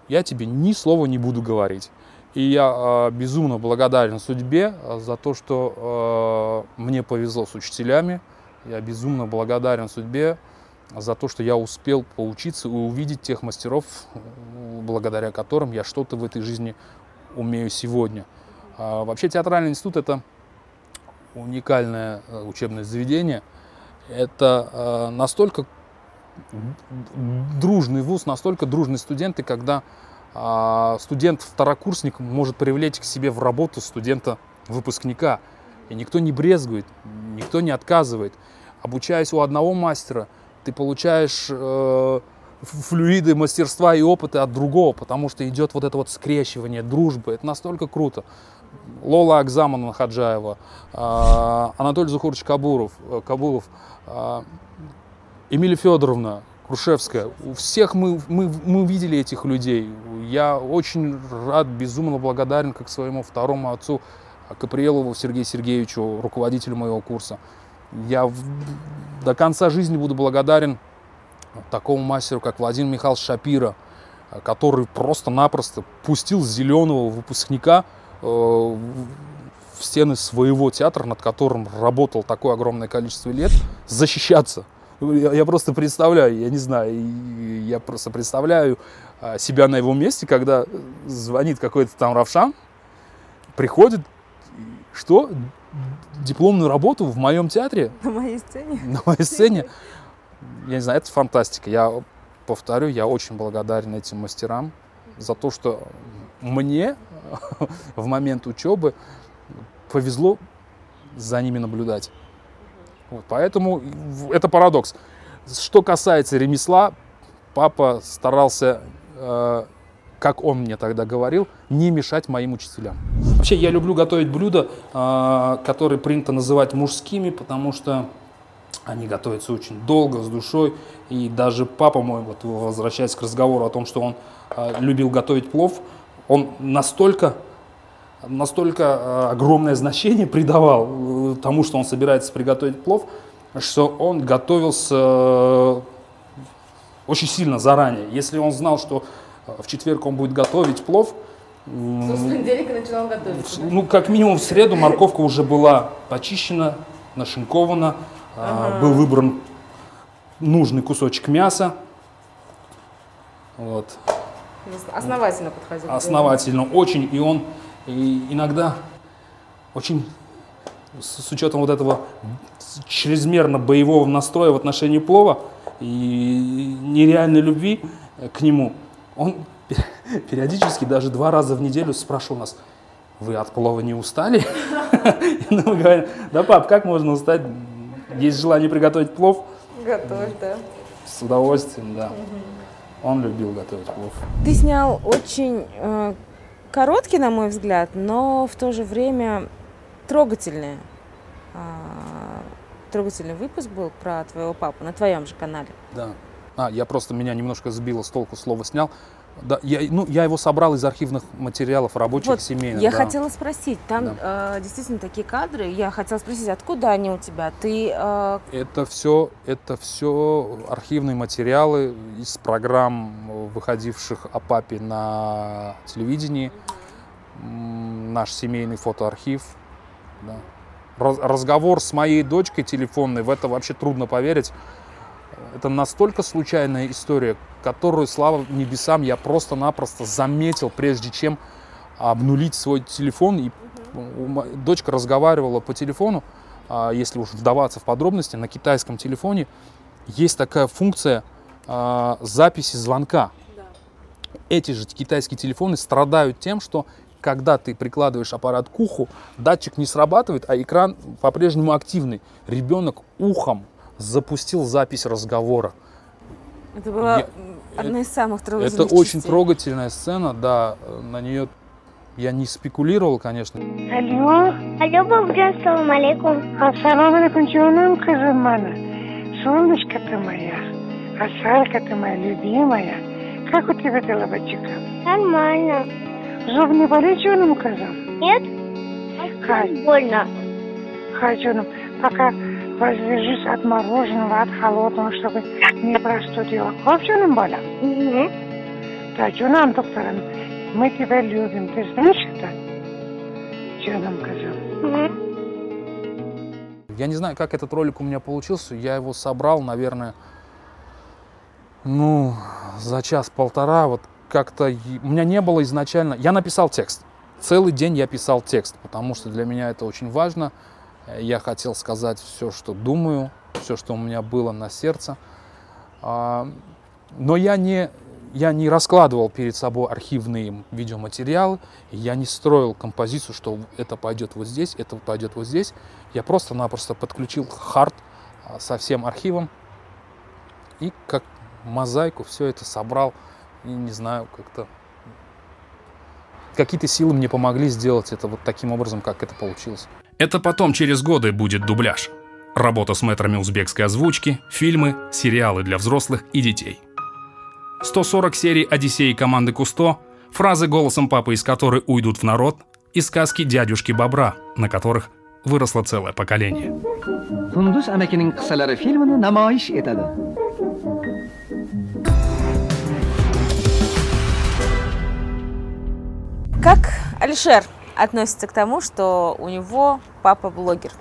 я тебе ни слова не буду говорить. И я э, безумно благодарен судьбе а, за то, что э, мне повезло с учителями. Я безумно благодарен судьбе за то, что я успел поучиться и увидеть тех мастеров, благодаря которым я что-то в этой жизни умею сегодня. А, вообще театральный институт это уникальное учебное заведение. Это настолько дружный вуз, настолько дружные студенты, когда а, студент-второкурсник может привлечь к себе в работу студента-выпускника. И никто не брезгует, никто не отказывает. Обучаясь у одного мастера, ты получаешь э, флюиды мастерства и опыта от другого, потому что идет вот это вот скрещивание, дружба. Это настолько круто. Лола Акзамана Хаджаева, э, Анатолий Зухурович Кабуров, э, Кабулов, э, Эмилия Федоровна Крушевская. У всех мы, мы, мы видели этих людей. Я очень рад, безумно благодарен как своему второму отцу Каприелову Сергею Сергеевичу, руководителю моего курса. Я в, до конца жизни буду благодарен такому мастеру, как Владимир Михайлович Шапира, который просто-напросто пустил зеленого выпускника э, в стены своего театра, над которым работал такое огромное количество лет, защищаться. Я, просто представляю, я не знаю, я просто представляю а, себя на его месте, когда звонит какой-то там Равшан, приходит, что? Дипломную работу в моем театре? На моей сцене? На моей сцене. Я не знаю, это фантастика. Я повторю, я очень благодарен этим мастерам за то, что мне в момент учебы повезло за ними наблюдать. Вот, поэтому это парадокс. Что касается ремесла, папа старался, э, как он мне тогда говорил, не мешать моим учителям. Вообще я люблю готовить блюда, э, которые принято называть мужскими, потому что они готовятся очень долго, с душой. И даже папа мой, вот возвращаясь к разговору о том, что он э, любил готовить плов, он настолько настолько э, огромное значение придавал э, тому, что он собирается приготовить плов, что он готовился э, очень сильно заранее. Если он знал, что в четверг он будет готовить плов, с понедельника начинал готовить. Ну, как минимум в среду морковка уже была почищена, нашинкована, ага. был выбран нужный кусочек мяса. Вот. Основательно подходил. Основательно, очень. И он и иногда очень с, с учетом вот этого чрезмерно боевого настроя в отношении плова и нереальной любви к нему, он периодически даже два раза в неделю спрашивал нас, вы от плова не устали? И мы говорим, да, пап, как можно устать? Есть желание приготовить плов? Готовь, да. С удовольствием, да. Он любил готовить плов. Ты снял очень э, короткий, на мой взгляд, но в то же время трогательный, а, трогательный выпуск был про твоего папу на твоем же канале. Да. А, я просто меня немножко сбило с толку, слово снял. Да, я, ну, я его собрал из архивных материалов рабочих, вот, семейных. Я да. хотела спросить, там да. э, действительно такие кадры. Я хотела спросить, откуда они у тебя? Ты? Э... Это все, это все архивные материалы из программ, выходивших о папе на телевидении. Наш семейный фотоархив. Да. разговор с моей дочкой телефонной, в это вообще трудно поверить. Это настолько случайная история, которую, слава небесам, я просто-напросто заметил, прежде чем обнулить свой телефон. И дочка разговаривала по телефону, а, если уж вдаваться в подробности, на китайском телефоне есть такая функция а, записи звонка. Эти же китайские телефоны страдают тем, что когда ты прикладываешь аппарат к уху, датчик не срабатывает, а экран по-прежнему активный. Ребенок ухом запустил запись разговора. Это была я, одна из самых трогательных Это очень трогательная сцена, да, на нее я не спекулировал, конечно. Алло. Алло, бабушка, ассалам алейкум. Ассалам алейкум, canım kızım bana. Солнышко ты моя, Асалька ты моя любимая. Как у тебя дела, бачика? Нормально. Зуб не болит, canım kızım? Нет. Хай. Больно. Хай, canım. Пока воздержись от мороженого, от холодного, чтобы не простудила. Хоп, canım боля? Угу. Да, canım доктором. Мы тебя любим. Ты знаешь это? Canım kızım. Угу. Я не знаю, как этот ролик у меня получился. Я его собрал, наверное, ну, за час-полтора. Вот как-то у меня не было изначально... Я написал текст. Целый день я писал текст, потому что для меня это очень важно. Я хотел сказать все, что думаю, все, что у меня было на сердце. А, но я не, я не раскладывал перед собой архивные видеоматериалы, я не строил композицию, что это пойдет вот здесь, это пойдет вот здесь. Я просто-напросто подключил хард а, со всем архивом и как мозаику все это собрал. И не знаю, как-то какие-то силы мне помогли сделать это вот таким образом, как это получилось. Это потом через годы будет дубляж. Работа с мэтрами узбекской озвучки, фильмы, сериалы для взрослых и детей. 140 серий «Одиссеи» команды Кусто, фразы голосом папы из которой уйдут в народ, и сказки дядюшки Бобра, на которых выросло целое поколение. Namoyish etadi. Как Алишер относится к тому, что у него папа блогер?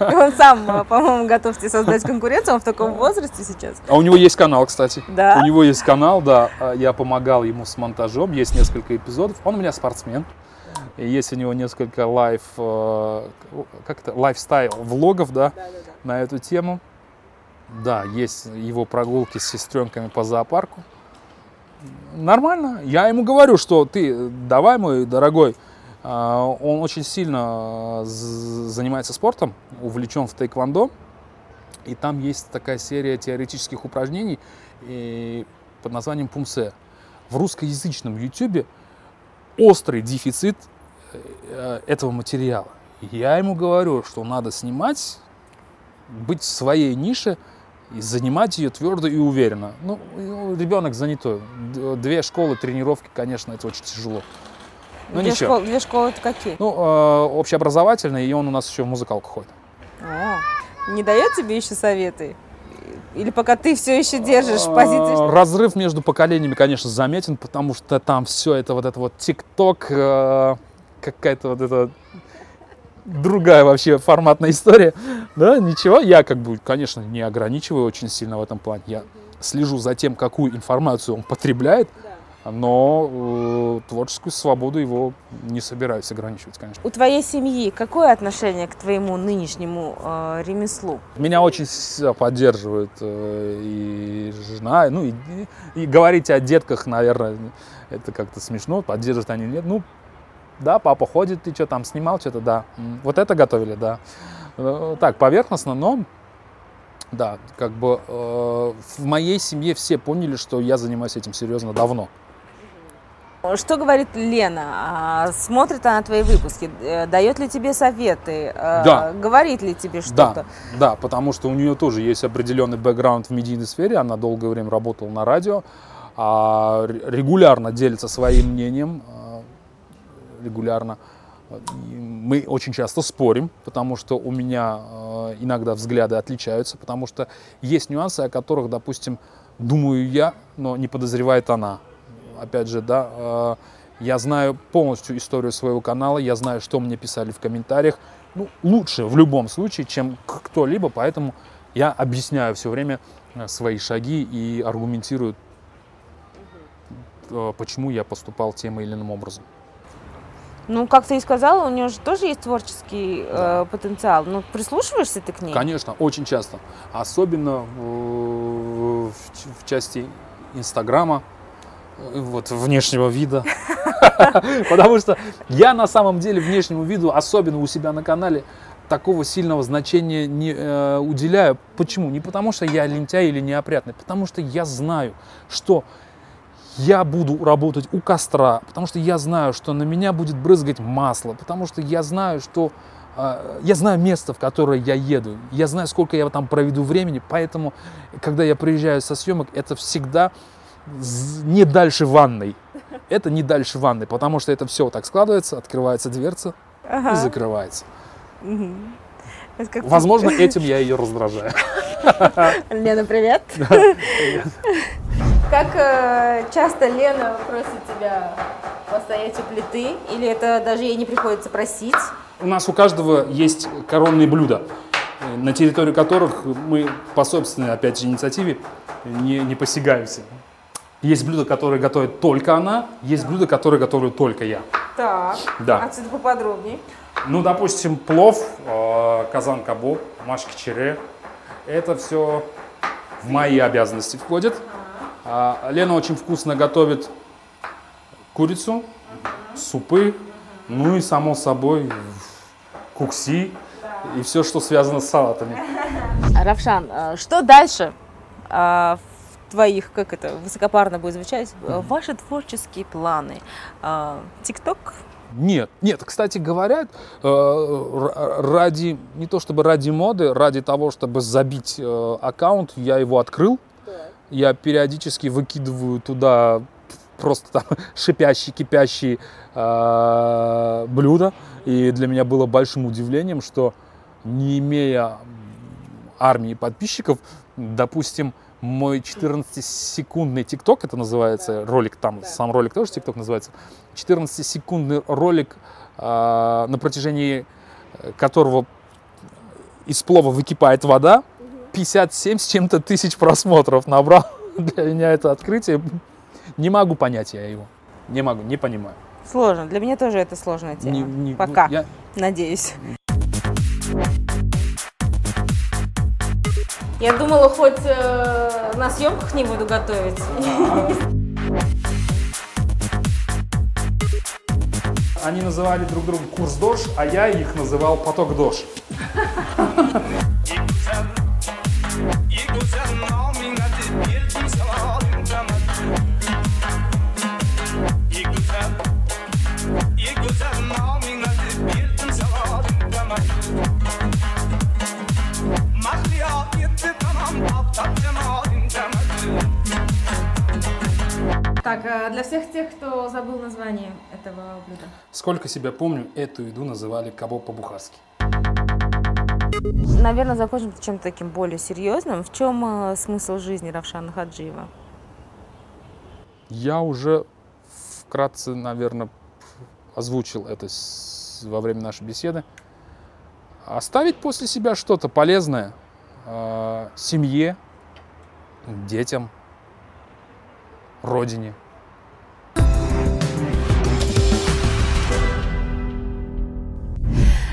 Он сам, по-моему, готов тебе создать конкуренцию, он в таком возрасте сейчас. А у него есть канал, кстати. Да? У него есть канал, да. Я помогал ему с монтажом, есть несколько эпизодов. Он у меня спортсмен. Есть у него несколько лайф, э, как это, лайфстайл влогов, да, да, да, да. на эту тему. Да, есть его прогулки с сестренками по зоопарку нормально. Я ему говорю, что ты давай, мой дорогой, а, он очень сильно занимается спортом, увлечен в тайквандо. И там есть такая серия теоретических упражнений под названием Пумсе. В русскоязычном YouTube острый дефицит э, этого материала. Я ему говорю, что надо снимать, быть в своей нише – и занимать ее твердо и уверенно. Ну, ребенок занятой. Две школы, тренировки, конечно, это очень тяжело. Ну, две, ничего. Школы, две школы это какие? Ну, э, общеобразовательные, и он у нас еще в музыкалку ходит. О, не дает тебе еще советы? Или пока ты все еще держишь а, позицию? Разрыв между поколениями, конечно, заметен, потому что там все это вот это вот ТикТок, э, какая-то вот эта другая вообще форматная история. Да, ничего, я как бы, конечно, не ограничиваю очень сильно в этом плане. Я слежу за тем, какую информацию он потребляет, но э, творческую свободу его не собираюсь ограничивать, конечно. У твоей семьи какое отношение к твоему нынешнему э, ремеслу? Меня очень поддерживает э, и жена, ну и, и, и говорить о детках, наверное, это как-то смешно, поддерживают они нет. Ну, да, папа ходит, ты что там снимал, что-то, да. Вот это готовили, да. Э, так, поверхностно, но да, как бы э, в моей семье все поняли, что я занимаюсь этим серьезно давно. Что говорит Лена? А, смотрит она твои выпуски? Э, Дает ли тебе советы? Э, да. Говорит ли тебе что-то? Да, да, потому что у нее тоже есть определенный бэкграунд в медийной сфере. Она долгое время работала на радио, а регулярно делится своим мнением регулярно. Мы очень часто спорим, потому что у меня э, иногда взгляды отличаются, потому что есть нюансы, о которых, допустим, думаю я, но не подозревает она. Опять же, да, э, я знаю полностью историю своего канала, я знаю, что мне писали в комментариях. Ну, лучше в любом случае, чем кто-либо, поэтому я объясняю все время э, свои шаги и аргументирую, почему я поступал тем или иным образом. Ну, как ты и сказала, у нее же тоже есть творческий да. э, потенциал. Ну, прислушиваешься ты к ней? Конечно, очень часто. Особенно в, в, в части Инстаграма, э, вот внешнего вида. Потому что я на самом деле внешнему виду, особенно у себя на канале, такого сильного значения не э, уделяю. Почему? Не потому что я лентяй или неопрятный, потому что я знаю, что я буду работать у костра, потому что я знаю, что на меня будет брызгать масло, потому что я знаю, что э, я знаю место, в которое я еду, я знаю, сколько я там проведу времени, поэтому, когда я приезжаю со съемок, это всегда не дальше ванной. Это не дальше ванной, потому что это все так складывается, открывается дверца ага. и закрывается. Угу. Возможно, этим я ее раздражаю. Лена, привет. Как э, часто Лена просит тебя постоять у плиты? Или это даже ей не приходится просить? У нас у каждого есть коронные блюда, на территории которых мы по собственной, опять же, инициативе не, не посягаемся. Есть блюда, которые готовит только она, есть блюда, которые готовлю только я. Так, да. отсюда поподробнее. Ну, допустим, плов, э, казан кабоб, машки чере. Это все в мои обязанности входит. А, Лена очень вкусно готовит курицу, супы, ну и, само собой, кукси и все, что связано с салатами. Равшан, э, что дальше э, в твоих, как это высокопарно будет звучать, ваши творческие планы? ТикТок? Нет, нет, кстати говоря, э, ради, не то чтобы ради моды, ради того, чтобы забить э, аккаунт, я его открыл. Я периодически выкидываю туда просто там шипящие, кипящие э, блюда. И для меня было большим удивлением, что не имея армии подписчиков, допустим, мой 14-секундный ТикТок, это называется, ролик там, сам ролик тоже ТикТок называется, 14-секундный ролик, э, на протяжении которого из плова выкипает вода, 57 с чем-то тысяч просмотров набрал. Для меня это открытие. Не могу понять я его. Не могу, не понимаю. Сложно. Для меня тоже это сложная тема. Не, не, Пока. Я... Надеюсь. Я думала, хоть э, на съемках не буду готовить. Они называли друг друга курс дож, а я их называл поток дож. Так, а для всех тех, кто забыл название этого блюда. Сколько себя помню, эту еду называли кабоб по-бухарски. Наверное, закончим чем-то таким более серьезным. В чем э, смысл жизни Равшана Хаджиева? Я уже вкратце, наверное, озвучил это во время нашей беседы. Оставить после себя что-то полезное э, семье, детям, родине.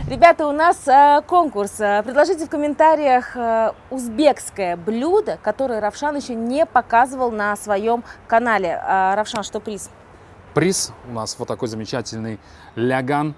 Ребята, у нас э, конкурс. Э, предложите в комментариях э, узбекское блюдо, которое Равшан еще не показывал на своем канале. Э, Равшан, что приз? Приз у нас вот такой замечательный ляган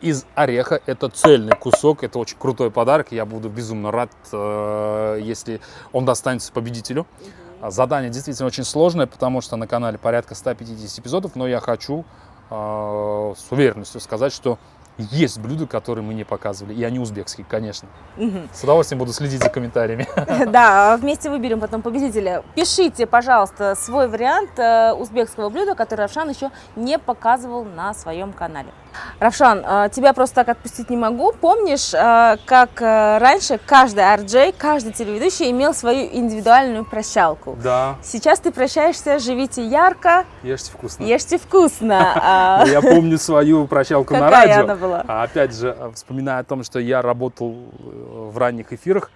из ореха. Это цельный кусок, это очень крутой подарок. Я буду безумно рад, э, если он достанется победителю. Угу. Задание действительно очень сложное, потому что на канале порядка 150 эпизодов, но я хочу э, с уверенностью сказать, что есть блюда, которые мы не показывали, и они узбекские, конечно. Угу. С удовольствием буду следить за комментариями. Да, вместе выберем потом победителя. Пишите, пожалуйста, свой вариант э, узбекского блюда, который Равшан еще не показывал на своем канале. Равшан, а, тебя просто так отпустить не могу. Помнишь, а, как а, раньше каждый RJ, каждый телеведущий имел свою индивидуальную прощалку? Да. Сейчас ты прощаешься, живите ярко. Ешьте вкусно. Ешьте вкусно. Я помню свою прощалку на Какая радио. она была? Опять же, вспоминая о том, что я работал э, в ранних эфирах,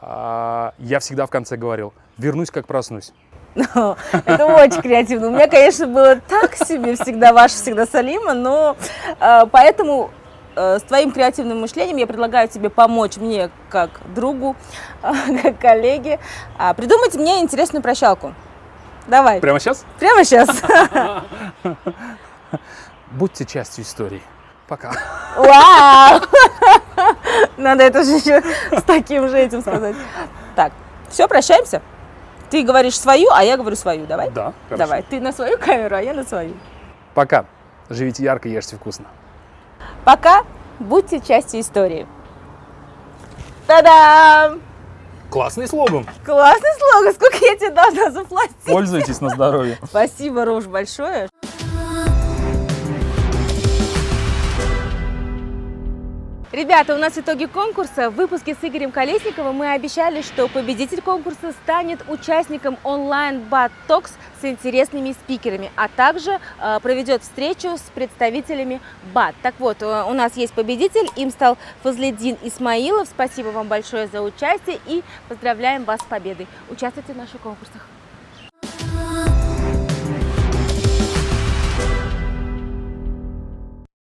я всегда в конце говорил, вернусь, как проснусь. Это очень креативно. У меня, конечно, было так себе всегда, ваша всегда Салима, но э, поэтому э, с твоим креативным мышлением я предлагаю тебе помочь мне как другу, как коллеге, э, придумать мне интересную прощалку. Давай. Прямо сейчас? Прямо сейчас. Будьте частью истории. Пока. Вау! Надо это же еще с таким же этим сказать. Так, все, прощаемся? Ты говоришь свою, а я говорю свою. Давай? Да, хорошо. Давай. Ты на свою камеру, а я на свою. Пока. Живите ярко, ешьте вкусно. Пока. Будьте частью истории. Та-дам! Классный слоган. Классный слоган. Сколько я тебе должна заплатить? Пользуйтесь на здоровье. Спасибо, Руж, большое. Ребята, у нас итоги конкурса. В выпуске с Игорем Колесниковым мы обещали, что победитель конкурса станет участником онлайн бат токс с интересными спикерами, а также э, проведет встречу с представителями БАТ. Так вот, э, у нас есть победитель, им стал Фазледин Исмаилов. Спасибо вам большое за участие и поздравляем вас с победой. Участвуйте в наших конкурсах.